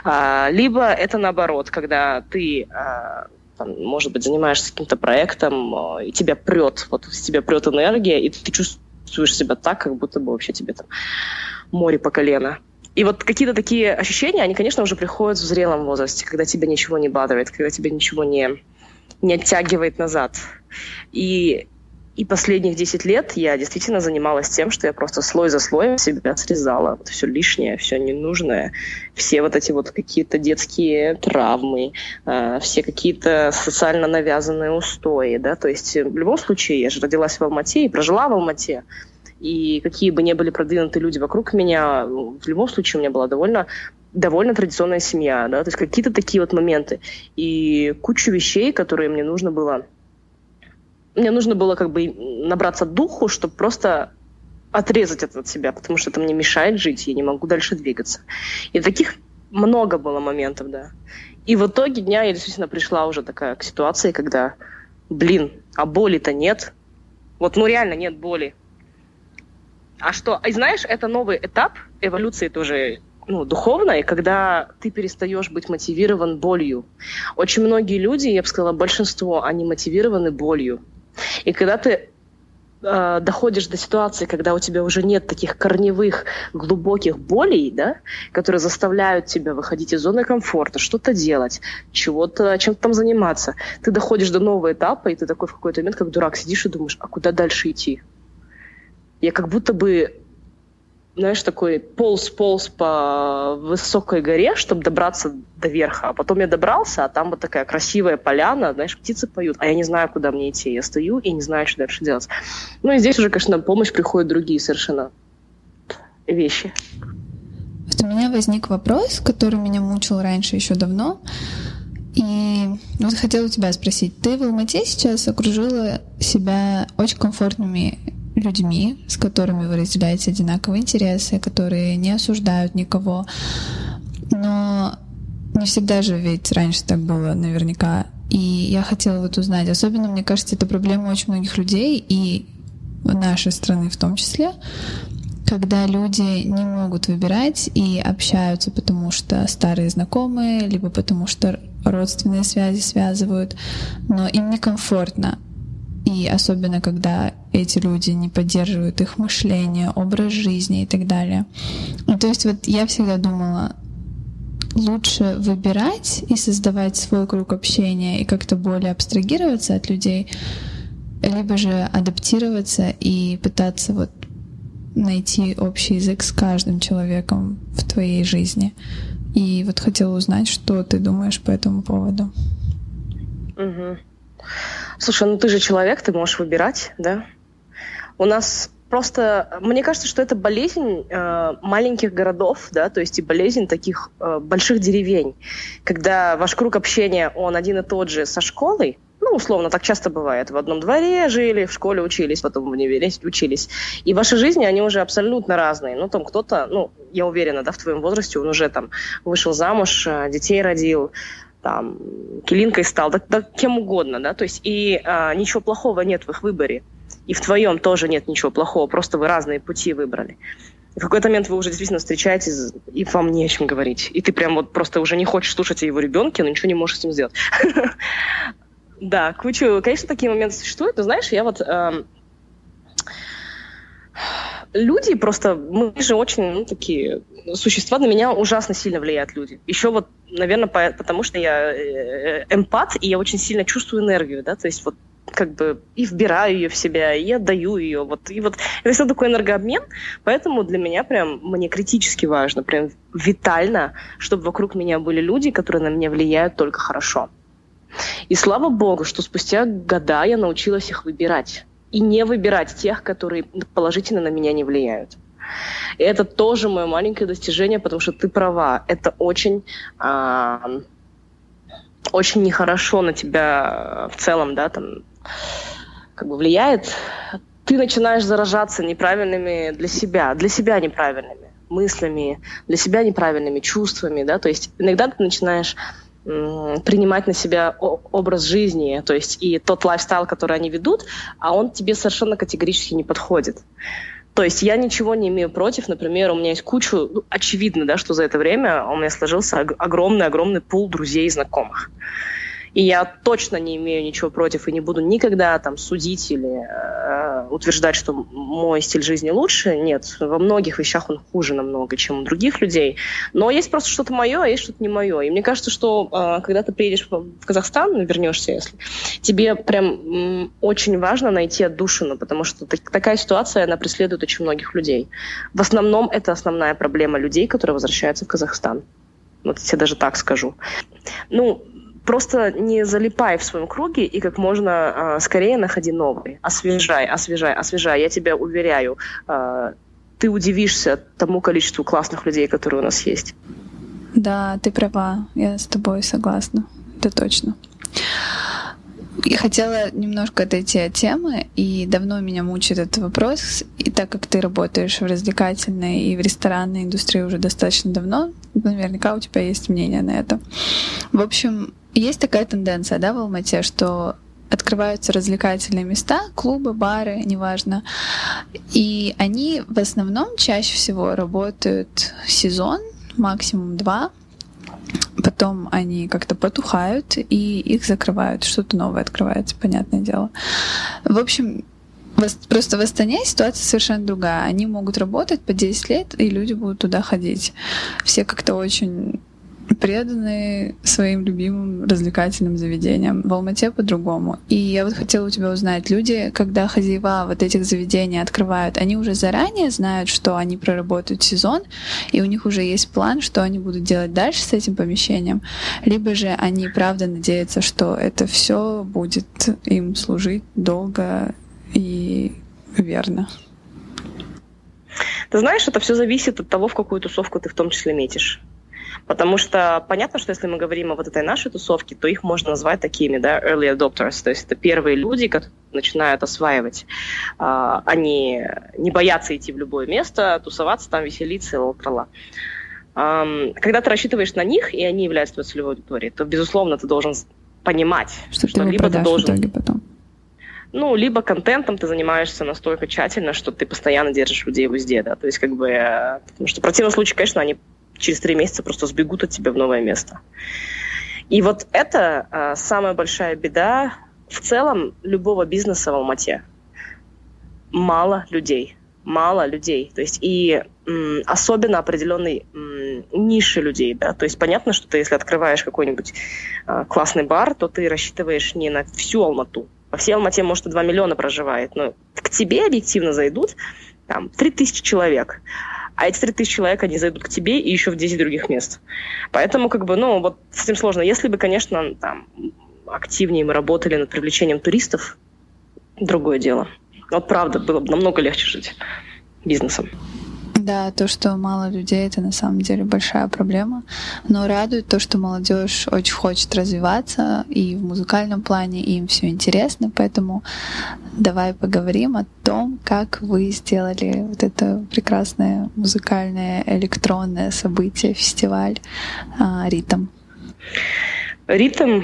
А, либо это наоборот, когда ты а, там, может быть, занимаешься каким-то проектом, а, и тебя прет, вот тебя прет энергия, и ты чувствуешь себя так, как будто бы вообще тебе там море по колено. И вот какие-то такие ощущения, они, конечно, уже приходят в зрелом возрасте, когда тебя ничего не бадывает, когда тебя ничего не, не оттягивает назад. И и последних 10 лет я действительно занималась тем, что я просто слой за слоем себя срезала. Вот все лишнее, все ненужное, все вот эти вот какие-то детские травмы, э, все какие-то социально навязанные устои, да, то есть в любом случае я же родилась в Алмате и прожила в Алмате, и какие бы ни были продвинутые люди вокруг меня, в любом случае у меня была довольно довольно традиционная семья, да, то есть какие-то такие вот моменты. И кучу вещей, которые мне нужно было мне нужно было как бы набраться духу, чтобы просто отрезать это от себя, потому что это мне мешает жить, я не могу дальше двигаться. И таких много было моментов, да. И в итоге дня я действительно пришла уже такая к ситуации, когда, блин, а боли-то нет. Вот, ну реально нет боли. А что? И знаешь, это новый этап эволюции тоже ну, духовной, когда ты перестаешь быть мотивирован болью. Очень многие люди, я бы сказала, большинство, они мотивированы болью. И когда ты э, доходишь до ситуации, когда у тебя уже нет таких корневых, глубоких болей, да, которые заставляют тебя выходить из зоны комфорта, что-то делать, чего-то, чем-то там заниматься, ты доходишь до нового этапа, и ты такой в какой-то момент, как дурак, сидишь и думаешь, а куда дальше идти? Я как будто бы знаешь, такой полз-полз по высокой горе, чтобы добраться до верха. А потом я добрался, а там вот такая красивая поляна, знаешь, птицы поют, а я не знаю, куда мне идти. Я стою и не знаю, что дальше делать. Ну и здесь уже, конечно, на помощь приходят другие совершенно вещи. Вот у меня возник вопрос, который меня мучил раньше еще давно. И вот хотела у тебя спросить. Ты в Алмате сейчас окружила себя очень комфортными людьми, с которыми вы разделяете одинаковые интересы, которые не осуждают никого. Но не всегда же ведь раньше так было наверняка. И я хотела вот узнать, особенно, мне кажется, это проблема очень многих людей и нашей страны в том числе, когда люди не могут выбирать и общаются, потому что старые знакомые, либо потому что родственные связи связывают, но им некомфортно и особенно, когда эти люди не поддерживают их мышление, образ жизни и так далее. Ну, то есть вот я всегда думала, лучше выбирать и создавать свой круг общения и как-то более абстрагироваться от людей, либо же адаптироваться и пытаться вот найти общий язык с каждым человеком в твоей жизни. И вот хотела узнать, что ты думаешь по этому поводу. Угу. Слушай, ну ты же человек, ты можешь выбирать, да? У нас просто, мне кажется, что это болезнь э, маленьких городов, да, то есть и болезнь таких э, больших деревень, когда ваш круг общения, он один и тот же со школой, ну, условно, так часто бывает. В одном дворе жили, в школе учились, потом в универе учились. И ваши жизни, они уже абсолютно разные. Ну, там кто-то, ну, я уверена, да, в твоем возрасте он уже там вышел замуж, э, детей родил, там, килинкой стал, да, да кем угодно, да, то есть и а, ничего плохого нет в их выборе, и в твоем тоже нет ничего плохого, просто вы разные пути выбрали. И в какой-то момент вы уже действительно встречаетесь, и вам не о чем говорить. И ты прям вот просто уже не хочешь слушать о его ребенке, но ничего не можешь с ним сделать. Да, кучу, конечно, такие моменты существуют, но знаешь, я вот эм, люди просто, мы же очень ну, такие существа, на меня ужасно сильно влияют люди. Еще вот, наверное, по, потому что я э, эмпат, и я очень сильно чувствую энергию, да, то есть вот как бы и вбираю ее в себя, и отдаю ее. Вот, и вот это все такой энергообмен, поэтому для меня прям, мне критически важно, прям витально, чтобы вокруг меня были люди, которые на меня влияют только хорошо. И слава богу, что спустя года я научилась их выбирать и не выбирать тех, которые положительно на меня не влияют. И это тоже мое маленькое достижение, потому что ты права. Это очень, э, очень нехорошо на тебя в целом, да, там, как бы влияет. Ты начинаешь заражаться неправильными для себя, для себя неправильными мыслями, для себя неправильными чувствами, да, то есть иногда ты начинаешь принимать на себя образ жизни, то есть и тот лайфстайл, который они ведут, а он тебе совершенно категорически не подходит. То есть я ничего не имею против, например, у меня есть куча, ну, очевидно, да, что за это время у меня сложился огромный-огромный пул друзей и знакомых. И я точно не имею ничего против и не буду никогда там судить или э, утверждать, что мой стиль жизни лучше. Нет, во многих вещах он хуже намного, чем у других людей. Но есть просто что-то мое, а есть что-то не мое. И мне кажется, что э, когда ты приедешь в Казахстан, вернешься, если, тебе прям м, очень важно найти отдушину, потому что так, такая ситуация, она преследует очень многих людей. В основном это основная проблема людей, которые возвращаются в Казахстан. Вот я даже так скажу. Ну, просто не залипай в своем круге и как можно э, скорее находи новый. Освежай, освежай, освежай. Я тебя уверяю, э, ты удивишься тому количеству классных людей, которые у нас есть. Да, ты права, я с тобой согласна, это точно. Я хотела немножко отойти от темы, и давно меня мучает этот вопрос. И так как ты работаешь в развлекательной и в ресторанной индустрии уже достаточно давно, наверняка у тебя есть мнение на это. В общем, есть такая тенденция, да, в Алмате, что открываются развлекательные места, клубы, бары, неважно. И они в основном чаще всего работают сезон, максимум два. Потом они как-то потухают и их закрывают, что-то новое открывается, понятное дело. В общем, Просто в Астане ситуация совершенно другая. Они могут работать по 10 лет, и люди будут туда ходить. Все как-то очень преданы своим любимым развлекательным заведениям. В Алмате по-другому. И я вот хотела у тебя узнать, люди, когда хозяева вот этих заведений открывают, они уже заранее знают, что они проработают сезон, и у них уже есть план, что они будут делать дальше с этим помещением, либо же они правда надеются, что это все будет им служить долго и верно. Ты знаешь, это все зависит от того, в какую тусовку ты в том числе метишь. Потому что понятно, что если мы говорим о вот этой нашей тусовке, то их можно назвать такими, да, early adopters, то есть это первые люди, которые начинают осваивать. А, они не боятся идти в любое место, тусоваться там, веселиться, лотрала. Когда ты рассчитываешь на них, и они являются твоей целевой аудиторией, то, безусловно, ты должен понимать, что, что ты либо ты должен... потом. Ну, либо контентом ты занимаешься настолько тщательно, что ты постоянно держишь людей в узде, да, то есть как бы, э, потому что в противном случае, конечно, они через три месяца просто сбегут от тебя в новое место. И вот это а, самая большая беда в целом любого бизнеса в Алмате. Мало людей. Мало людей. То есть и м, особенно определенной м, ниши людей. Да? То есть понятно, что ты, если открываешь какой-нибудь а, классный бар, то ты рассчитываешь не на всю Алмату. По всей Алмате, может, и 2 миллиона проживает. Но к тебе объективно зайдут там, 3 тысячи человек а эти 3000 человек, они зайдут к тебе и еще в 10 других мест. Поэтому, как бы, ну, вот с этим сложно. Если бы, конечно, там, активнее мы работали над привлечением туристов, другое дело. Вот правда, было бы намного легче жить бизнесом. Да, то, что мало людей, это на самом деле большая проблема. Но радует то, что молодежь очень хочет развиваться и в музыкальном плане, и им все интересно. Поэтому давай поговорим о том, как вы сделали вот это прекрасное музыкальное электронное событие, фестиваль а, «Ритм». Ритм,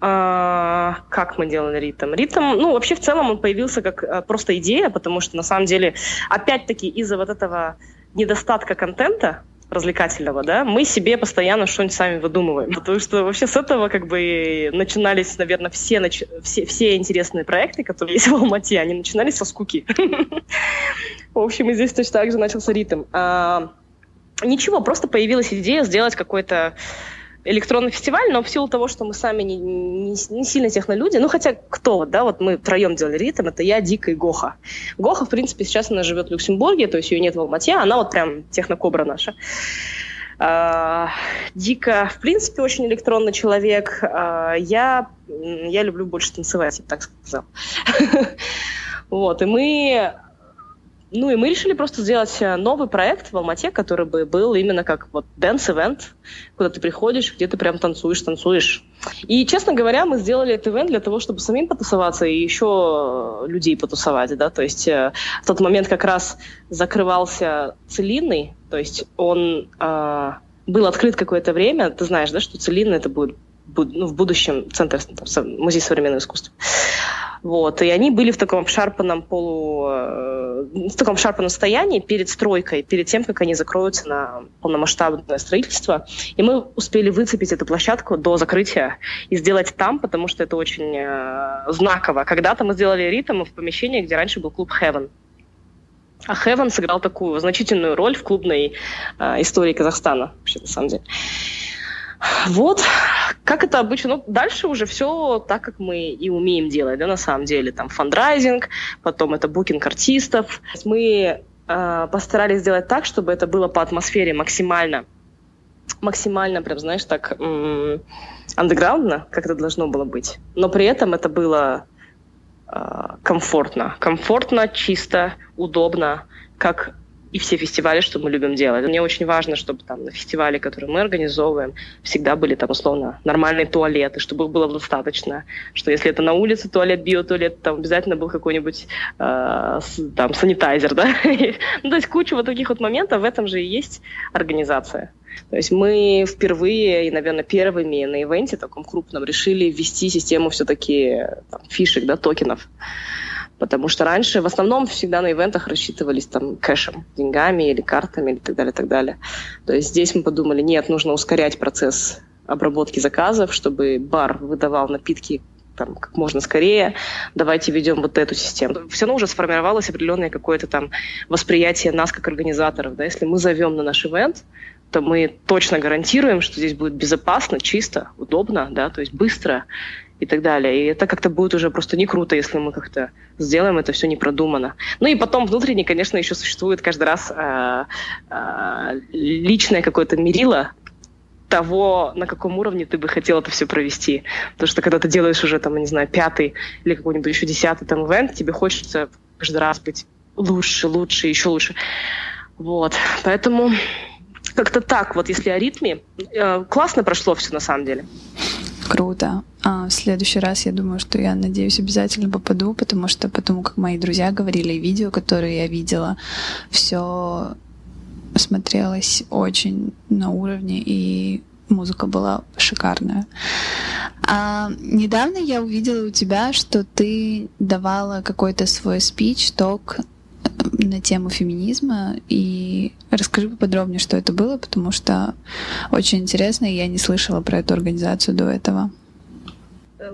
а, как мы делали ритм? Ритм, ну, вообще в целом он появился как а, просто идея, потому что на самом деле, опять-таки, из-за вот этого недостатка контента, развлекательного, да, мы себе постоянно что-нибудь сами выдумываем. Потому что вообще с этого как бы начинались, наверное, все, нач... все, все интересные проекты, которые есть в Алмате, они начинались со скуки. В общем, и здесь точно так же начался ритм. А, ничего, просто появилась идея сделать какой-то электронный фестиваль, но в силу того, что мы сами не, не, не сильно технолюди, ну хотя кто, да, вот мы втроем делали ритм, это я, Дика и Гоха. Гоха, в принципе, сейчас она живет в Люксембурге, то есть ее нет в Алмате, она вот прям технокобра наша. А, Дика, в принципе, очень электронный человек. А, я, я люблю больше танцевать, я так сказал. Вот, и мы ну и мы решили просто сделать э, новый проект в Алмате, который бы был именно как вот dance-event, куда ты приходишь, где ты прям танцуешь, танцуешь. И, честно говоря, мы сделали этот ивент для того, чтобы самим потусоваться и еще людей потусовать, да, то есть э, в тот момент как раз закрывался Целинный, то есть он э, был открыт какое-то время, ты знаешь, да, что Целинный это будет ну, в будущем центр, там, музей современного искусства. Вот, и они были в таком обшарпанном полу, э, в таком обшарпанном состоянии перед стройкой, перед тем, как они закроются на полномасштабное строительство. И мы успели выцепить эту площадку до закрытия и сделать там, потому что это очень э, знаково. Когда-то мы сделали ритм в помещении, где раньше был клуб Heaven. А Heaven сыграл такую значительную роль в клубной э, истории Казахстана, вообще, на самом деле. Вот, как это обычно, ну, дальше уже все так, как мы и умеем делать, да, на самом деле, там, фандрайзинг, потом это букинг артистов. Мы э, постарались сделать так, чтобы это было по атмосфере максимально, максимально, прям, знаешь, так, андеграундно, как это должно было быть. Но при этом это было э, комфортно. Комфортно, чисто, удобно, как и все фестивали, что мы любим делать. Мне очень важно, чтобы там на фестивале, который мы организовываем, всегда были там условно нормальные туалеты, чтобы их было достаточно, что если это на улице туалет, биотуалет, там обязательно был какой-нибудь э, там санитайзер, да? ну, то есть куча вот таких вот моментов, в этом же и есть организация. То есть мы впервые и, наверное, первыми на ивенте таком крупном решили ввести систему все-таки фишек, да, токенов потому что раньше в основном всегда на ивентах рассчитывались там кэшем, деньгами или картами или так далее, так далее. То есть здесь мы подумали, нет, нужно ускорять процесс обработки заказов, чтобы бар выдавал напитки там, как можно скорее, давайте ведем вот эту систему. Все равно уже сформировалось определенное какое-то там восприятие нас как организаторов. Да? Если мы зовем на наш ивент, то мы точно гарантируем, что здесь будет безопасно, чисто, удобно, да, то есть быстро и так далее. И это как-то будет уже просто не круто, если мы как-то сделаем это все не продумано. Ну и потом внутренне, конечно, еще существует каждый раз э, э, личное какое-то мерило того, на каком уровне ты бы хотел это все провести. Потому что когда ты делаешь уже, там, не знаю, пятый или какой-нибудь еще десятый там ивент, тебе хочется каждый раз быть лучше, лучше, еще лучше. Вот. Поэтому как-то так, вот если о ритме. Э, классно прошло все на самом деле. Круто. А в следующий раз я думаю, что я надеюсь обязательно попаду, потому что потому как мои друзья говорили, видео, которые я видела, все смотрелось очень на уровне и музыка была шикарная. А недавно я увидела у тебя, что ты давала какой-то свой спич, ток на тему феминизма. И расскажи поподробнее, что это было, потому что очень интересно, и я не слышала про эту организацию до этого.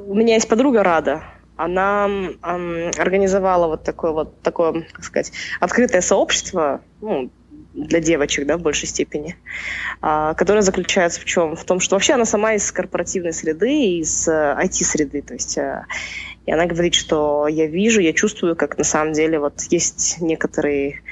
У меня есть подруга Рада. Она эм, организовала вот такое вот такое, как сказать, открытое сообщество, ну, для девочек, да, в большей степени, а, которая заключается в чем? В том, что вообще она сама из корпоративной среды, из IT-среды, э, то есть э, и она говорит, что я вижу, я чувствую, как на самом деле вот есть некоторые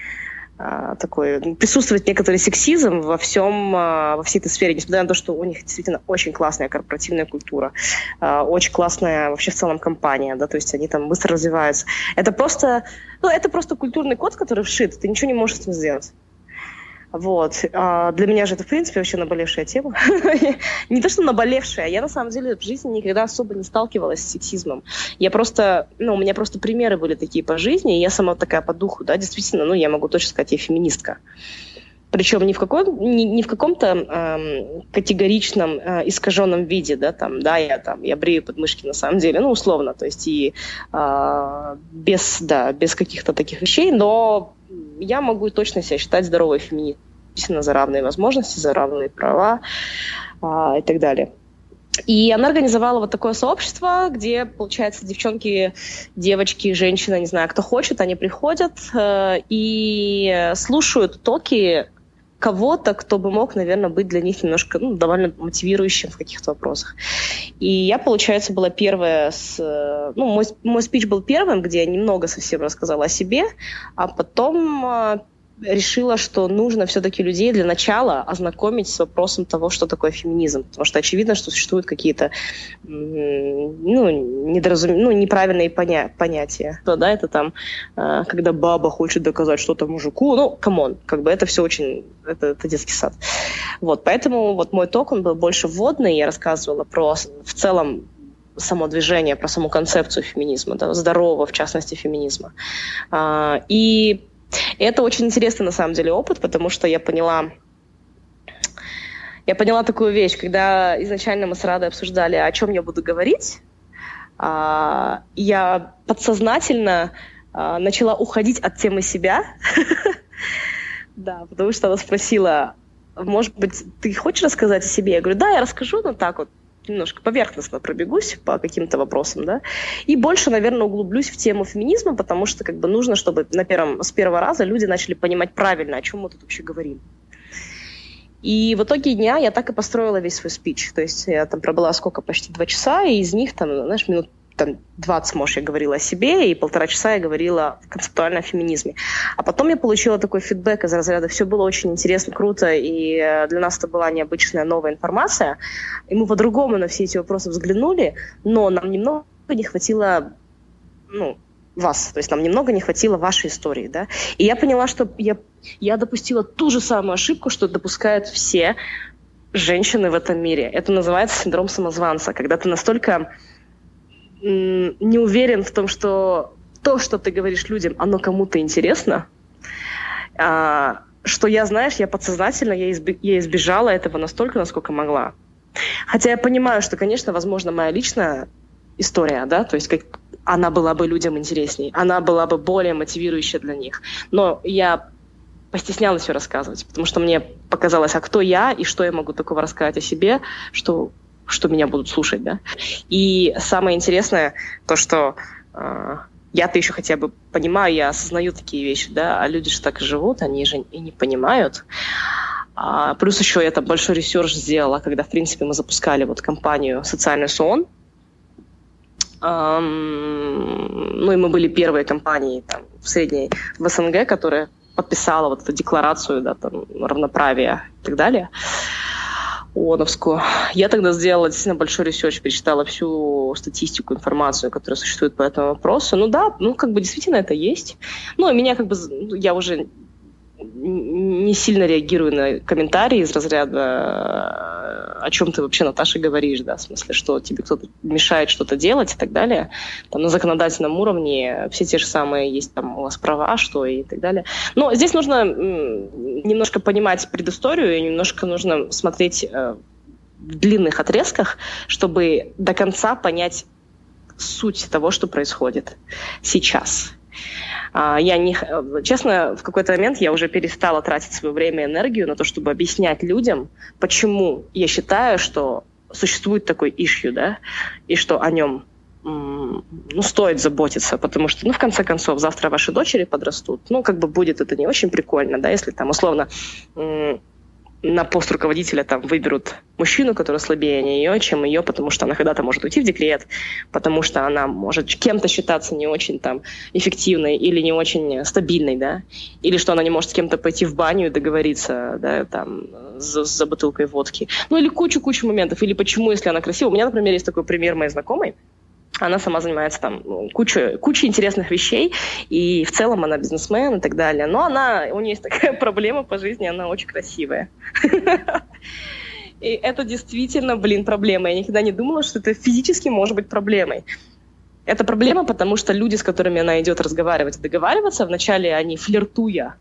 а, такой, присутствует некоторый сексизм во всем, а, во всей этой сфере, несмотря на то, что у них действительно очень классная корпоративная культура, а, очень классная вообще в целом компания, да, то есть они там быстро развиваются. Это просто, ну, это просто культурный код, который вшит, ты ничего не можешь с этим сделать. Вот. А для меня же это, в принципе, вообще наболевшая тема. не то, что наболевшая, я на самом деле в жизни никогда особо не сталкивалась с сексизмом. Я просто, ну, у меня просто примеры были такие по жизни, и я сама такая по духу, да, действительно, ну, я могу точно сказать, я феминистка. Причем не в, каком, не, не в каком-то эм, категоричном, э, искаженном виде, да, там, да, я там, я брею подмышки на самом деле, ну, условно, то есть и э, без, да, без каких-то таких вещей, но я могу точно себя считать здоровой феминисткой за равные возможности, за равные права а, и так далее. И она организовала вот такое сообщество, где, получается, девчонки, девочки, женщины, не знаю, кто хочет, они приходят э, и слушают токи кого-то, кто бы мог, наверное, быть для них немножко ну, довольно мотивирующим в каких-то вопросах. И я, получается, была первая с... Ну, мой, мой спич был первым, где я немного совсем рассказала о себе, а потом а, решила, что нужно все-таки людей для начала ознакомить с вопросом того, что такое феминизм. Потому что очевидно, что существуют какие-то ну, недоразум... ну, неправильные поня... понятия. То, да, это там, а, когда баба хочет доказать что-то мужику. Ну, come on, как бы это все очень... Это, это детский сад. Вот, поэтому вот мой ток, он был больше вводный. Я рассказывала про в целом само движение, про саму концепцию феминизма, да, здорового, в частности, феминизма. А, и и это очень интересный, на самом деле, опыт, потому что я поняла, я поняла такую вещь, когда изначально мы с Радой обсуждали, о чем я буду говорить, а, я подсознательно а, начала уходить от темы себя. Да, потому что она спросила, может быть, ты хочешь рассказать о себе? Я говорю, да, я расскажу, но так вот, немножко поверхностно пробегусь по каким-то вопросам, да, и больше, наверное, углублюсь в тему феминизма, потому что как бы нужно, чтобы на первом, с первого раза люди начали понимать правильно, о чем мы тут вообще говорим. И в итоге дня я так и построила весь свой спич. То есть я там пробыла сколько, почти два часа, и из них там, знаешь, минут там 20, может, я говорила о себе, и полтора часа я говорила концептуально о феминизме. А потом я получила такой фидбэк из разряда «все было очень интересно, круто, и э, для нас это была необычная новая информация». И мы по-другому на все эти вопросы взглянули, но нам немного не хватило ну, вас, то есть нам немного не хватило вашей истории, да. И я поняла, что я, я допустила ту же самую ошибку, что допускают все женщины в этом мире. Это называется синдром самозванца, когда ты настолько не уверен в том, что то, что ты говоришь людям, оно кому-то интересно, а, что я, знаешь, я подсознательно, я, изби- я избежала этого настолько, насколько могла. Хотя я понимаю, что, конечно, возможно, моя личная история, да, то есть как она была бы людям интересней, она была бы более мотивирующая для них. Но я постеснялась ее рассказывать, потому что мне показалось, а кто я и что я могу такого рассказать о себе, что что меня будут слушать, да. И самое интересное, то, что э, я-то еще хотя бы понимаю, я осознаю такие вещи, да, а люди же так живут, они же и не понимают. А, плюс еще я там большой research сделала, когда, в принципе, мы запускали вот компанию «Социальный сон», Эм, ну и мы были первой компанией там, в средней в СНГ, которая подписала вот эту декларацию да, там, равноправия и так далее. ООНовскую. Я тогда сделала действительно большой research, перечитала всю статистику, информацию, которая существует по этому вопросу. Ну да, ну как бы действительно это есть. Ну, меня как бы, я уже не сильно реагирую на комментарии из разряда о чем ты вообще, Наташа, говоришь, да, в смысле, что тебе кто-то мешает что-то делать и так далее. Там на законодательном уровне все те же самые есть там у вас права, что и так далее. Но здесь нужно немножко понимать предысторию и немножко нужно смотреть э, в длинных отрезках, чтобы до конца понять суть того, что происходит сейчас. А, я не, честно, в какой-то момент я уже перестала тратить свое время и энергию на то, чтобы объяснять людям, почему я считаю, что существует такой ищу, да, и что о нем ну, стоит заботиться, потому что, ну, в конце концов, завтра ваши дочери подрастут, ну, как бы будет это не очень прикольно, да, если там, условно, на пост руководителя там выберут мужчину, который слабее нее, чем ее, потому что она когда-то может уйти в декрет, потому что она может кем-то считаться не очень там эффективной или не очень стабильной, да, или что она не может с кем-то пойти в баню и договориться, да, там, за, за бутылкой водки. Ну или кучу-кучу моментов, или почему, если она красивая. У меня, например, есть такой пример моей знакомой, она сама занимается там ну, кучей, кучей интересных вещей, и в целом она бизнесмен и так далее. Но она, у нее есть такая проблема по жизни, она очень красивая. И это действительно, блин, проблема. Я никогда не думала, что это физически может быть проблемой. Это проблема, потому что люди, с которыми она идет разговаривать и договариваться, вначале они флиртуя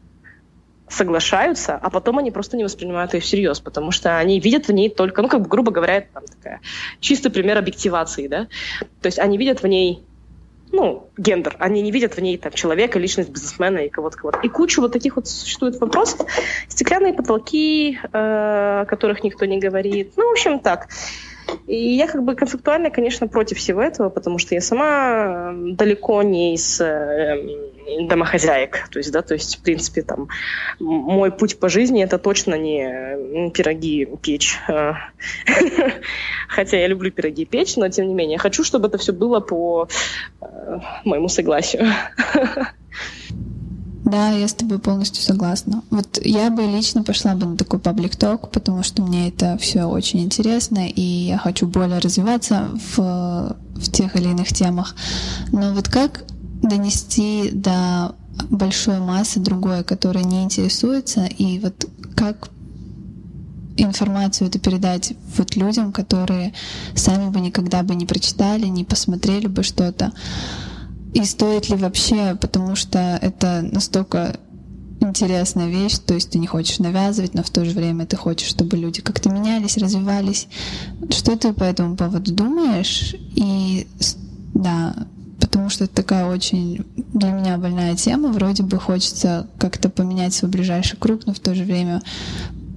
соглашаются, а потом они просто не воспринимают ее всерьез, потому что они видят в ней только, ну, как бы, грубо говоря, там такая чистый пример объективации, да, то есть они видят в ней ну, гендер. Они не видят в ней там человека, личность бизнесмена и кого-то, кого-то. И куча вот таких вот существует вопросов. Стеклянные потолки, э, о которых никто не говорит. Ну, в общем, так. И я как бы концептуально, конечно, против всего этого, потому что я сама далеко не из э, домохозяек. То есть, да, то есть, в принципе, там, мой путь по жизни это точно не пироги печь. А, хотя я люблю пироги печь, но тем не менее, я хочу, чтобы это все было по э, моему согласию. Да, я с тобой полностью согласна. Вот я бы лично пошла бы на такой паблик ток, потому что мне это все очень интересно, и я хочу более развиваться в, в тех или иных темах. Но вот как донести до большой массы другое, которая не интересуется, и вот как информацию это передать вот людям, которые сами бы никогда бы не прочитали, не посмотрели бы что-то. И стоит ли вообще, потому что это настолько интересная вещь, то есть ты не хочешь навязывать, но в то же время ты хочешь, чтобы люди как-то менялись, развивались. Что ты по этому поводу думаешь? И да, потому что это такая очень для меня больная тема. Вроде бы хочется как-то поменять свой ближайший круг, но в то же время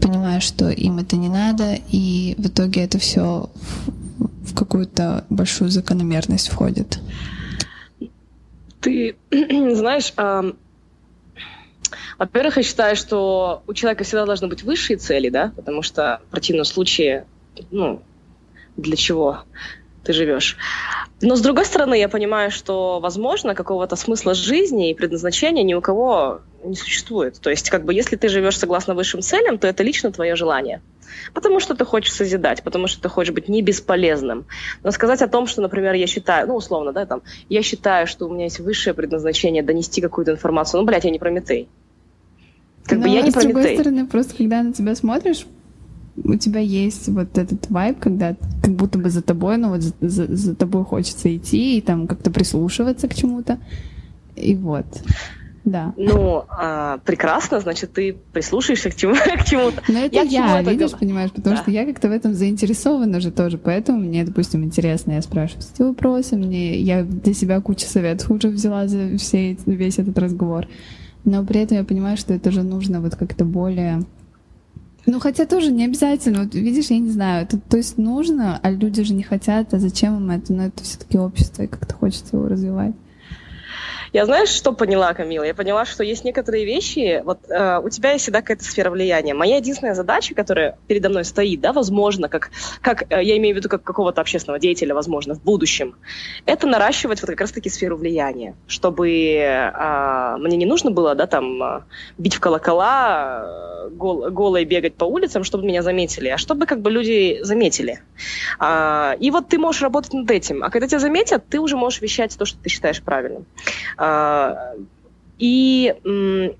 понимаю, что им это не надо, и в итоге это все в какую-то большую закономерность входит. Ты знаешь, э, во-первых, я считаю, что у человека всегда должны быть высшие цели, да, потому что в противном случае, ну, для чего ты живешь. Но с другой стороны, я понимаю, что, возможно, какого-то смысла жизни и предназначения ни у кого не существует. То есть, как бы, если ты живешь согласно высшим целям, то это лично твое желание. Потому что ты хочешь созидать, потому что ты хочешь быть не бесполезным. Но сказать о том, что, например, я считаю, ну, условно, да, там, я считаю, что у меня есть высшее предназначение донести какую-то информацию, ну, блядь, я не Прометей. Как Но, бы я не с Прометей. с другой стороны, просто когда на тебя смотришь, у тебя есть вот этот вайб, когда как будто бы за тобой, ну вот за, за, за тобой хочется идти и там как-то прислушиваться к чему-то. И вот. Да. Ну, а, прекрасно, значит, ты прислушаешься к, чему, к чему-то. Но это я, я видишь, это... понимаешь, потому да. что я как-то в этом заинтересована же тоже, поэтому мне, допустим, интересно, я спрашиваю эти вопросы, мне, я для себя кучу советов уже взяла за все, весь этот разговор. Но при этом я понимаю, что это же нужно вот как-то более ну, хотя тоже не обязательно. Вот видишь, я не знаю, это то есть нужно, а люди же не хотят, а зачем им это? Но это все-таки общество, и как-то хочется его развивать. Я знаешь, что поняла, Камила? Я поняла, что есть некоторые вещи, вот э, у тебя есть всегда какая-то сфера влияния. Моя единственная задача, которая передо мной стоит, да, возможно, как, как э, я имею в виду как какого-то общественного деятеля, возможно, в будущем, это наращивать вот как раз-таки сферу влияния, чтобы э, мне не нужно было, да, там, э, бить в колокола, э, гол, голой бегать по улицам, чтобы меня заметили, а чтобы как бы люди заметили. Э, и вот ты можешь работать над этим, а когда тебя заметят, ты уже можешь вещать то, что ты считаешь правильным. А, и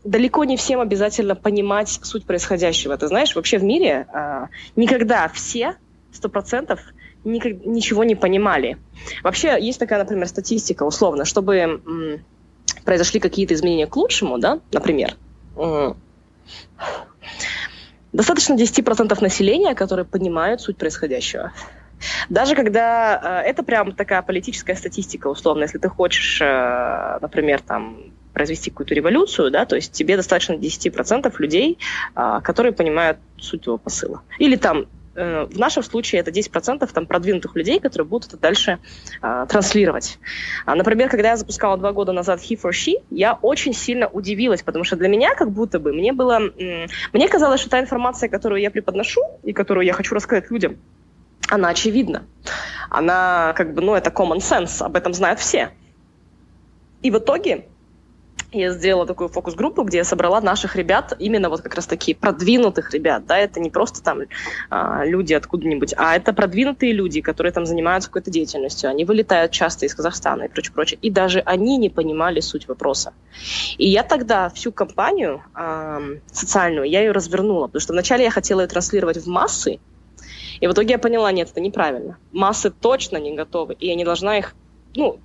далеко не всем обязательно понимать суть происходящего. Ты знаешь, вообще в мире а, никогда все, сто процентов, ничего не понимали. Вообще есть такая, например, статистика, условно, чтобы произошли какие-то изменения к лучшему, да, например, достаточно 10% населения, которые понимают суть происходящего. Даже когда... Э, это прям такая политическая статистика, условно. Если ты хочешь, э, например, там произвести какую-то революцию, да, то есть тебе достаточно 10% людей, э, которые понимают суть его посыла. Или там в нашем случае это 10% там, продвинутых людей, которые будут это дальше э, транслировать. А, например, когда я запускала два года назад He for She, я очень сильно удивилась, потому что для меня как будто бы мне было... Э, мне казалось, что та информация, которую я преподношу и которую я хочу рассказать людям, она очевидна. Она как бы, ну, это common sense, об этом знают все. И в итоге я сделала такую фокус-группу, где я собрала наших ребят, именно вот как раз такие продвинутых ребят, да, это не просто там а, люди откуда-нибудь, а это продвинутые люди, которые там занимаются какой-то деятельностью, они вылетают часто из Казахстана и прочее, прочее, и даже они не понимали суть вопроса. И я тогда всю компанию а, социальную, я ее развернула, потому что вначале я хотела ее транслировать в массы, и в итоге я поняла, нет, это неправильно. Массы точно не готовы, и я не должна их ну,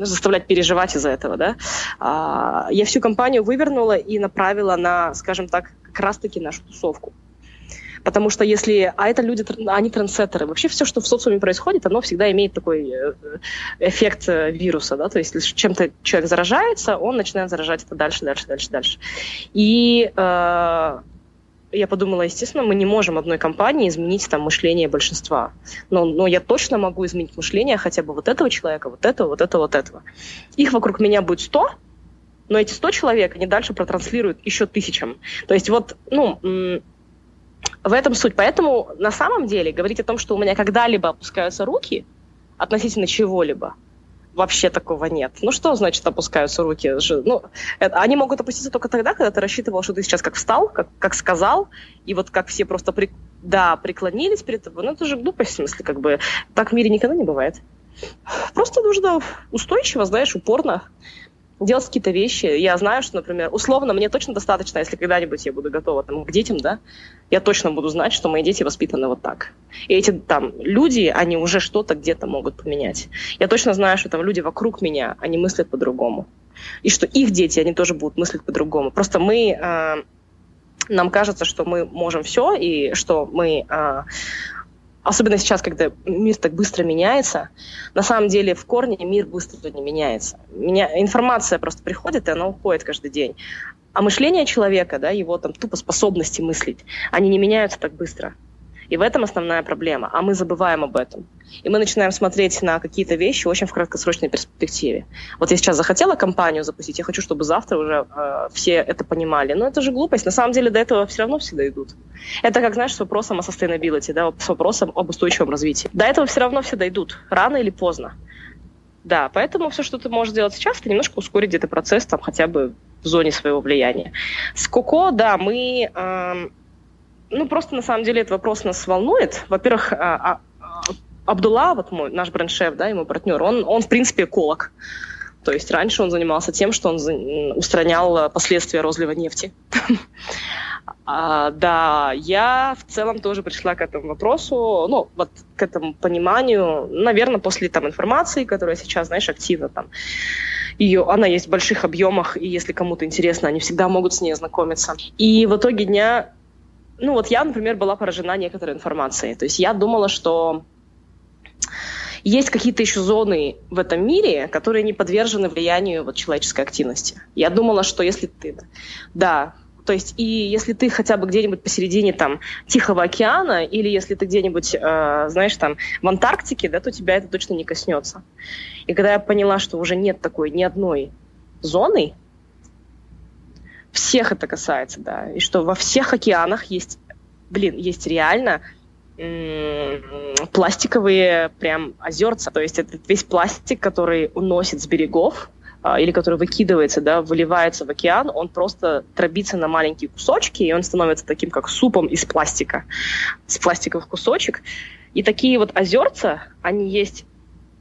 заставлять переживать из-за этого, да. А, я всю компанию вывернула и направила на, скажем так, как раз-таки нашу тусовку. Потому что если... А это люди, они трансеттеры. Вообще все, что в социуме происходит, оно всегда имеет такой э, эффект э, вируса, да, то есть чем-то человек заражается, он начинает заражать это дальше, дальше, дальше, дальше. И э, я подумала, естественно, мы не можем одной компании изменить там мышление большинства. Но, но я точно могу изменить мышление хотя бы вот этого человека, вот этого, вот этого, вот этого. Их вокруг меня будет 100, но эти 100 человек, они дальше протранслируют еще тысячам. То есть вот, ну, в этом суть. Поэтому на самом деле говорить о том, что у меня когда-либо опускаются руки относительно чего-либо – вообще такого нет. Ну что значит опускаются руки? Ну, это, они могут опуститься только тогда, когда ты рассчитывал, что ты сейчас как встал, как, как сказал, и вот как все просто при, да, преклонились перед тобой. Ну это же глупость, в смысле, как бы так в мире никогда не бывает. Просто нужно устойчиво, знаешь, упорно делать какие-то вещи. Я знаю, что, например, условно, мне точно достаточно, если когда-нибудь я буду готова там, к детям, да, я точно буду знать, что мои дети воспитаны вот так. И эти там люди, они уже что-то где-то могут поменять. Я точно знаю, что там люди вокруг меня, они мыслят по-другому. И что их дети, они тоже будут мыслить по-другому. Просто мы... Э, нам кажется, что мы можем все, и что мы э, особенно сейчас, когда мир так быстро меняется, на самом деле в корне мир быстро не меняется. Меня, информация просто приходит, и она уходит каждый день. А мышление человека, да, его там тупо способности мыслить, они не меняются так быстро. И в этом основная проблема. А мы забываем об этом. И мы начинаем смотреть на какие-то вещи очень в краткосрочной перспективе. Вот я сейчас захотела компанию запустить, я хочу, чтобы завтра уже э, все это понимали. Но это же глупость. На самом деле до этого все равно все дойдут. Это как, знаешь, с вопросом о sustainability, да, с вопросом об устойчивом развитии. До этого все равно все дойдут, рано или поздно. Да, поэтому все, что ты можешь сделать сейчас, это немножко ускорить где-то процесс, там, хотя бы в зоне своего влияния. С Коко, да, мы... Э, ну, просто на самом деле этот вопрос нас волнует. Во-первых, а, а, Абдулла, вот мой, наш бренд-шеф, да, ему партнер, он, он, в принципе, эколог. То есть раньше он занимался тем, что он устранял последствия розлива нефти. А, да, я в целом тоже пришла к этому вопросу, ну, вот к этому пониманию, наверное, после там информации, которая сейчас, знаешь, активно там, ее, она есть в больших объемах, и если кому-то интересно, они всегда могут с ней ознакомиться. И в итоге дня ну вот я, например, была поражена некоторой информацией. То есть я думала, что есть какие-то еще зоны в этом мире, которые не подвержены влиянию вот, человеческой активности. Я думала, что если ты... Да, то есть и если ты хотя бы где-нибудь посередине там Тихого океана или если ты где-нибудь, э, знаешь, там в Антарктике, да, то тебя это точно не коснется. И когда я поняла, что уже нет такой ни одной зоны, всех это касается, да, и что во всех океанах есть, блин, есть реально пластиковые прям озерца, то есть это весь пластик, который уносит с берегов, а, или который выкидывается, да, выливается в океан, он просто дробится на маленькие кусочки, и он становится таким, как супом из пластика, с пластиковых кусочек. И такие вот озерца, они есть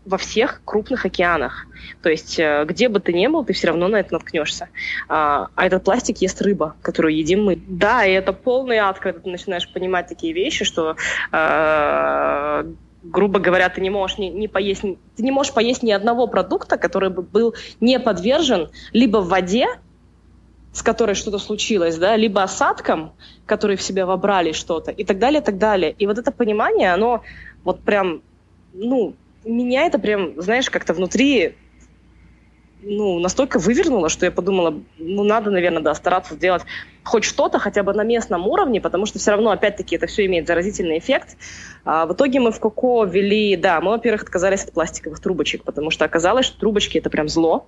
во всех крупных океанах. То есть э, где бы ты ни был, ты все равно на это наткнешься. А, а этот пластик ест рыба, которую едим мы. Да, и это полный ад, когда ты начинаешь понимать такие вещи, что э, грубо говоря, ты не можешь не, не поесть, ты не можешь поесть ни одного продукта, который бы был не подвержен либо в воде, с которой что-то случилось, да, либо осадкам, которые в себя вобрали что-то, и так далее, и так далее. И вот это понимание, оно вот прям, ну, меня это прям, знаешь, как-то внутри ну, настолько вывернуло, что я подумала, ну, надо, наверное, да, стараться сделать хоть что-то хотя бы на местном уровне, потому что все равно, опять-таки, это все имеет заразительный эффект. А в итоге мы в Коко ввели, да, мы, во-первых, отказались от пластиковых трубочек, потому что оказалось, что трубочки – это прям зло,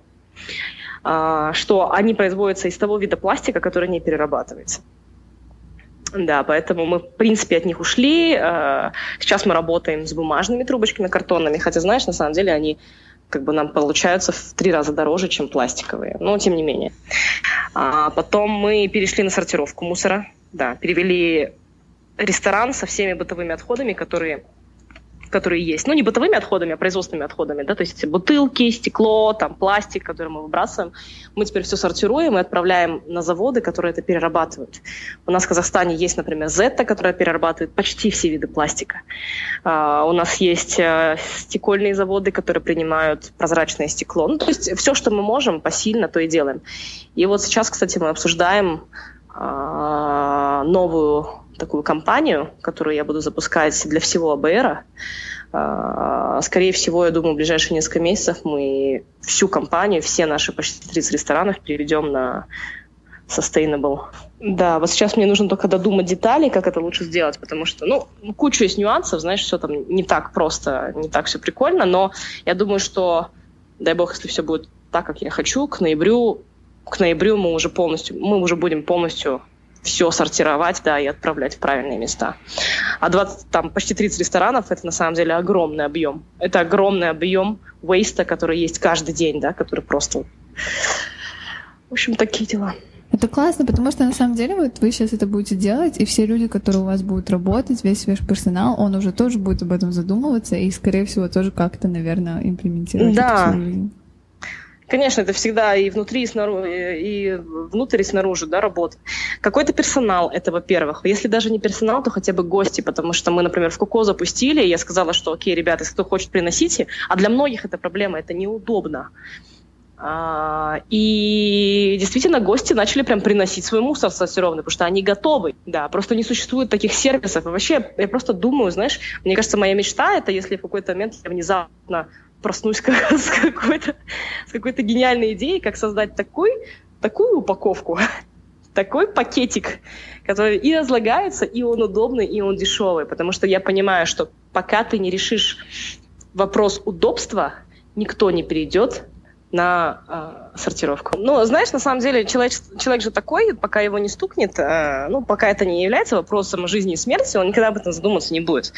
а, что они производятся из того вида пластика, который не перерабатывается. Да, поэтому мы, в принципе, от них ушли. А, сейчас мы работаем с бумажными трубочками, картонными, хотя, знаешь, на самом деле они как бы нам получаются в три раза дороже, чем пластиковые. Но тем не менее. А потом мы перешли на сортировку мусора. Да, перевели ресторан со всеми бытовыми отходами, которые которые есть. Ну, не бытовыми отходами, а производственными отходами, да, то есть бутылки, стекло, там, пластик, который мы выбрасываем. Мы теперь все сортируем и отправляем на заводы, которые это перерабатывают. У нас в Казахстане есть, например, Зетта, которая перерабатывает почти все виды пластика. Uh, у нас есть uh, стекольные заводы, которые принимают прозрачное стекло. Ну, то есть все, что мы можем, посильно, то и делаем. И вот сейчас, кстати, мы обсуждаем uh, новую такую кампанию, которую я буду запускать для всего АБР. А, скорее всего, я думаю, в ближайшие несколько месяцев мы всю компанию, все наши почти 30 ресторанов переведем на sustainable. Да, вот сейчас мне нужно только додумать детали, как это лучше сделать, потому что, ну, кучу есть нюансов, знаешь, все там не так просто, не так все прикольно, но я думаю, что, дай бог, если все будет так, как я хочу, к ноябрю, к ноябрю мы уже полностью, мы уже будем полностью все сортировать, да, и отправлять в правильные места. А 20, там почти 30 ресторанов, это на самом деле огромный объем. Это огромный объем вейста, который есть каждый день, да, который просто... В общем, такие дела. Это классно, потому что на самом деле вот вы сейчас это будете делать, и все люди, которые у вас будут работать, весь ваш персонал, он уже тоже будет об этом задумываться и, скорее всего, тоже как-то, наверное, имплементировать да. это в свою жизнь. Конечно, это всегда и внутри, и снаружи, и внутрь, и снаружи, да, работа. Какой-то персонал, это во-первых. Если даже не персонал, то хотя бы гости, потому что мы, например, в Коко запустили, и я сказала, что, окей, ребята, если кто хочет, приносите. А для многих это проблема, это неудобно. А, и действительно гости начали прям приносить свой мусор сортированный, потому что они готовы. Да, просто не существует таких сервисов. И вообще, я просто думаю, знаешь, мне кажется, моя мечта это, если в какой-то момент я внезапно проснусь как, с какой-то с какой-то гениальной идеей, как создать такой, такую упаковку, такой пакетик, который и разлагается, и он удобный, и он дешевый. Потому что я понимаю, что пока ты не решишь вопрос удобства, никто не перейдет на э, сортировку. Ну, знаешь, на самом деле человек, человек же такой, пока его не стукнет, э, ну, пока это не является вопросом жизни и смерти, он никогда об этом задуматься не будет.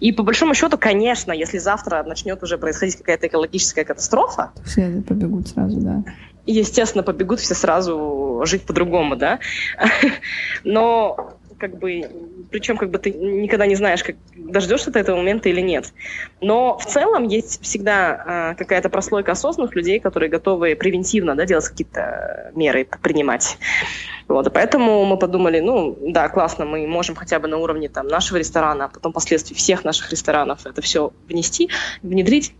И по большому счету, конечно, если завтра начнет уже происходить какая-то экологическая катастрофа... Все побегут сразу, да. Естественно, побегут все сразу жить по-другому, да. Но как бы, причем как бы ты никогда не знаешь, как дождешься ты этого момента или нет. Но в целом есть всегда э, какая-то прослойка осознанных людей, которые готовы превентивно да, делать какие-то меры, принимать. Вот, поэтому мы подумали, ну, да, классно, мы можем хотя бы на уровне там, нашего ресторана, а потом впоследствии всех наших ресторанов это все внести, внедрить.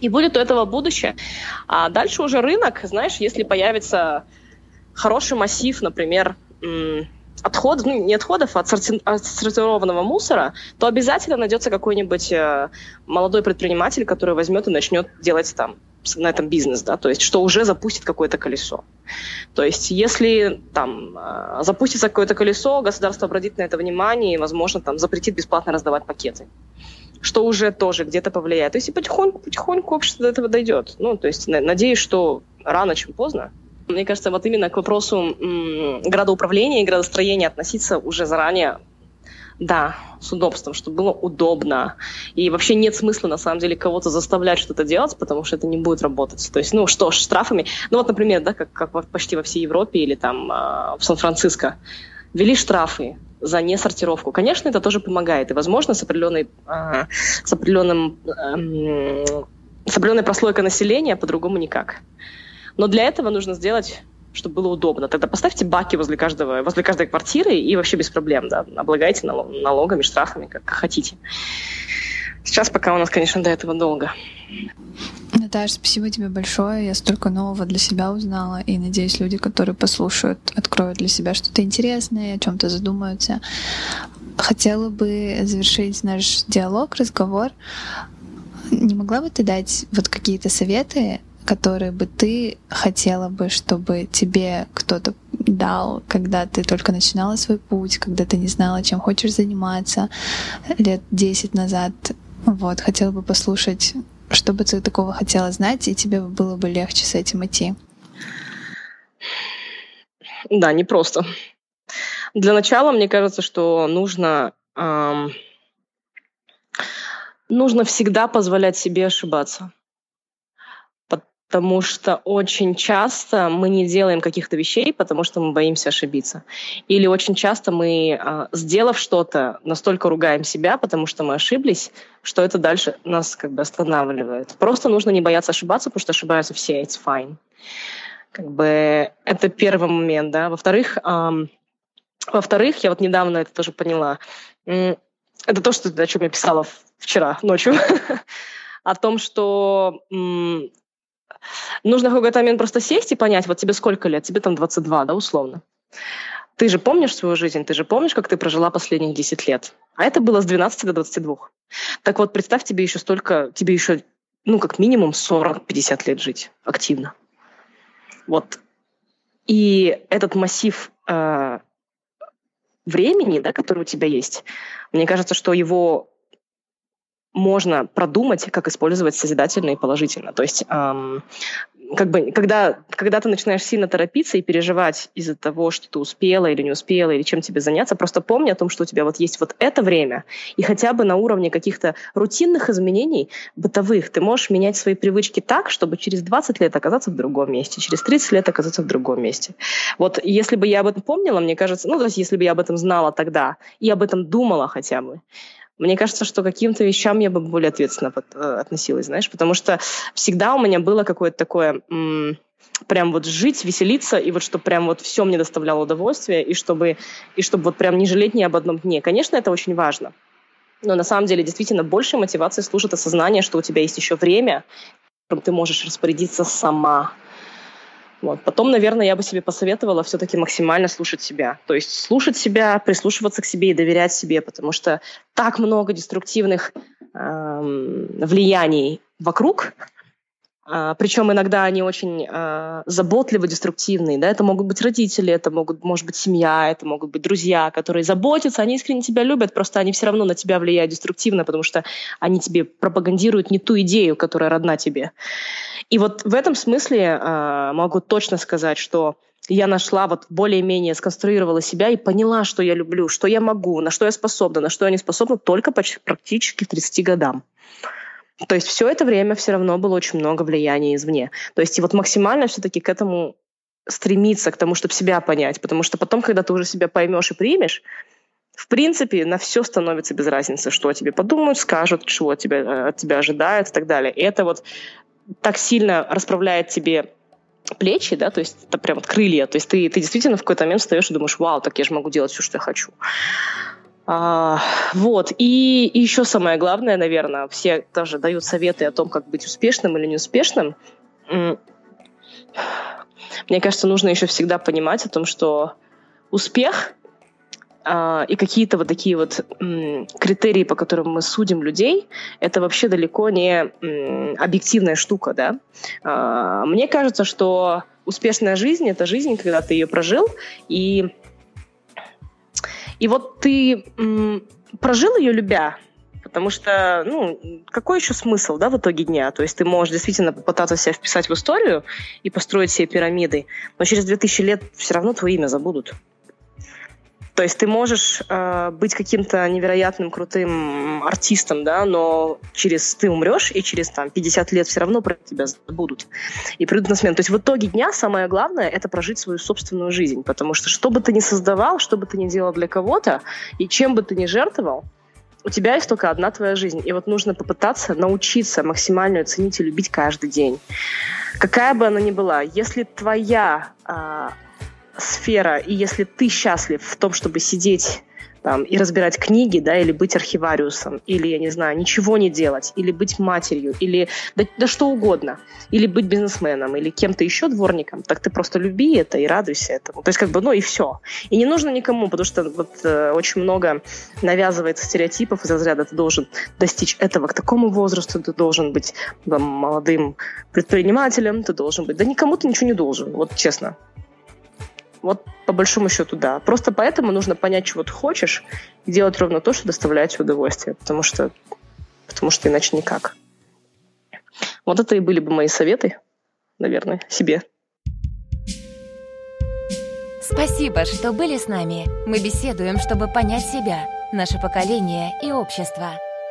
И будет у этого будущее. А дальше уже рынок, знаешь, если появится хороший массив, например, отходов, ну, не отходов, а отсортированного мусора, то обязательно найдется какой-нибудь э, молодой предприниматель, который возьмет и начнет делать там на этом бизнес, да, то есть что уже запустит какое-то колесо. То есть если там э, запустится какое-то колесо, государство обратит на это внимание и, возможно, там запретит бесплатно раздавать пакеты что уже тоже где-то повлияет. То есть и потихоньку, потихоньку общество до этого дойдет. Ну, то есть надеюсь, что рано, чем поздно. Мне кажется, вот именно к вопросу градоуправления и градостроения относиться уже заранее да, с удобством, чтобы было удобно. И вообще нет смысла, на самом деле, кого-то заставлять что-то делать, потому что это не будет работать. То есть, ну что, штрафами. Ну вот, например, да, как, как почти во всей Европе или там э, в Сан-Франциско, ввели штрафы за несортировку. Конечно, это тоже помогает. И, возможно, с, определенной, э, с, определенным, э, с определенной прослойкой населения по-другому никак. Но для этого нужно сделать чтобы было удобно. Тогда поставьте баки возле, каждого, возле каждой квартиры и вообще без проблем, да, облагайте налогами, штрафами, как хотите. Сейчас пока у нас, конечно, до этого долго. Наташа, спасибо тебе большое. Я столько нового для себя узнала. И надеюсь, люди, которые послушают, откроют для себя что-то интересное, о чем-то задумаются. Хотела бы завершить наш диалог, разговор. Не могла бы ты дать вот какие-то советы которые бы ты хотела бы, чтобы тебе кто-то дал, когда ты только начинала свой путь, когда ты не знала, чем хочешь заниматься лет 10 назад. Вот, хотела бы послушать, что бы ты такого хотела знать, и тебе было бы легче с этим идти. Да, не просто. Для начала, мне кажется, что нужно эм, нужно всегда позволять себе ошибаться потому что очень часто мы не делаем каких-то вещей, потому что мы боимся ошибиться. Или очень часто мы, а, сделав что-то, настолько ругаем себя, потому что мы ошиблись, что это дальше нас как бы останавливает. Просто нужно не бояться ошибаться, потому что ошибаются все, it's fine. Как бы это первый момент, да. Во-вторых, эм, во-вторых, я вот недавно это тоже поняла. Это то, что, о чем я писала вчера ночью. о том, что Нужно в какой-то момент просто сесть и понять, вот тебе сколько лет? Тебе там 22, да, условно. Ты же помнишь свою жизнь, ты же помнишь, как ты прожила последних 10 лет. А это было с 12 до 22. Так вот, представь, тебе еще столько, тебе еще, ну, как минимум 40-50 лет жить активно. Вот. И этот массив э, времени, да, который у тебя есть, мне кажется, что его можно продумать, как использовать созидательно и положительно. То есть эм, как бы, когда, когда ты начинаешь сильно торопиться и переживать из-за того, что ты успела или не успела, или чем тебе заняться, просто помни о том, что у тебя вот есть вот это время, и хотя бы на уровне каких-то рутинных изменений бытовых ты можешь менять свои привычки так, чтобы через 20 лет оказаться в другом месте, через 30 лет оказаться в другом месте. Вот если бы я об этом помнила, мне кажется, ну, то есть если бы я об этом знала тогда и об этом думала хотя бы, мне кажется, что каким-то вещам я бы более ответственно э, относилась, знаешь, потому что всегда у меня было какое-то такое прям вот жить, веселиться, и вот чтобы прям вот все мне доставляло удовольствие, и чтобы, и чтобы вот прям не жалеть ни об одном дне. Конечно, это очень важно. Но на самом деле действительно большей мотивацией служит осознание, что у тебя есть еще время, которым ты можешь распорядиться сама. Вот. Потом, наверное, я бы себе посоветовала все-таки максимально слушать себя. То есть слушать себя, прислушиваться к себе и доверять себе, потому что так много деструктивных эм, влияний вокруг, а, причем иногда они очень а, заботливо деструктивные. Да? Это могут быть родители, это могут, может быть семья, это могут быть друзья, которые заботятся, они искренне тебя любят, просто они все равно на тебя влияют деструктивно, потому что они тебе пропагандируют не ту идею, которая родна тебе. И вот в этом смысле а, могу точно сказать, что я нашла, вот более-менее сконструировала себя и поняла, что я люблю, что я могу, на что я способна, на что я не способна только почти, практически к 30 годам. То есть все это время все равно было очень много влияния извне. То есть и вот максимально все-таки к этому стремиться, к тому, чтобы себя понять. Потому что потом, когда ты уже себя поймешь и примешь, в принципе, на все становится без разницы, что тебе подумают, скажут, чего тебя, э, от тебя ожидают и так далее. И это вот так сильно расправляет тебе плечи, да, то есть это прям вот крылья, то есть ты, ты действительно в какой-то момент встаешь и думаешь, вау, так я же могу делать все, что я хочу. А, вот. И, и еще самое главное, наверное, все тоже дают советы о том, как быть успешным или неуспешным. Мне кажется, нужно еще всегда понимать о том, что успех и какие-то вот такие вот критерии, по которым мы судим людей, это вообще далеко не объективная штука, да. А, мне кажется, что успешная жизнь — это жизнь, когда ты ее прожил, и и вот ты прожил ее любя, потому что, ну, какой еще смысл, да, в итоге дня? То есть ты можешь действительно попытаться себя вписать в историю и построить себе пирамиды, но через 2000 лет все равно твое имя забудут. То есть ты можешь э, быть каким-то невероятным крутым артистом, да, но через ты умрешь, и через там 50 лет все равно про тебя забудут. И придут на смену. То есть в итоге дня самое главное — это прожить свою собственную жизнь, потому что что бы ты ни создавал, что бы ты ни делал для кого-то, и чем бы ты ни жертвовал, у тебя есть только одна твоя жизнь. И вот нужно попытаться научиться максимально ценить и любить каждый день. Какая бы она ни была, если твоя а, сфера, и если ты счастлив в том, чтобы сидеть там, и разбирать книги, да, или быть архивариусом, или, я не знаю, ничего не делать, или быть матерью, или да, да что угодно, или быть бизнесменом, или кем-то еще дворником, так ты просто люби это и радуйся этому. То есть как бы, ну и все. И не нужно никому, потому что вот э, очень много навязывается стереотипов из разряда ты должен достичь этого к такому возрасту, ты должен быть там, молодым предпринимателем, ты должен быть... Да никому ты ничего не должен, вот честно. Вот по большому счету, да. Просто поэтому нужно понять, чего ты хочешь, и делать ровно то, что доставляет тебе удовольствие, потому что, потому что иначе никак. Вот это и были бы мои советы, наверное, себе. Спасибо, что были с нами. Мы беседуем, чтобы понять себя, наше поколение и общество.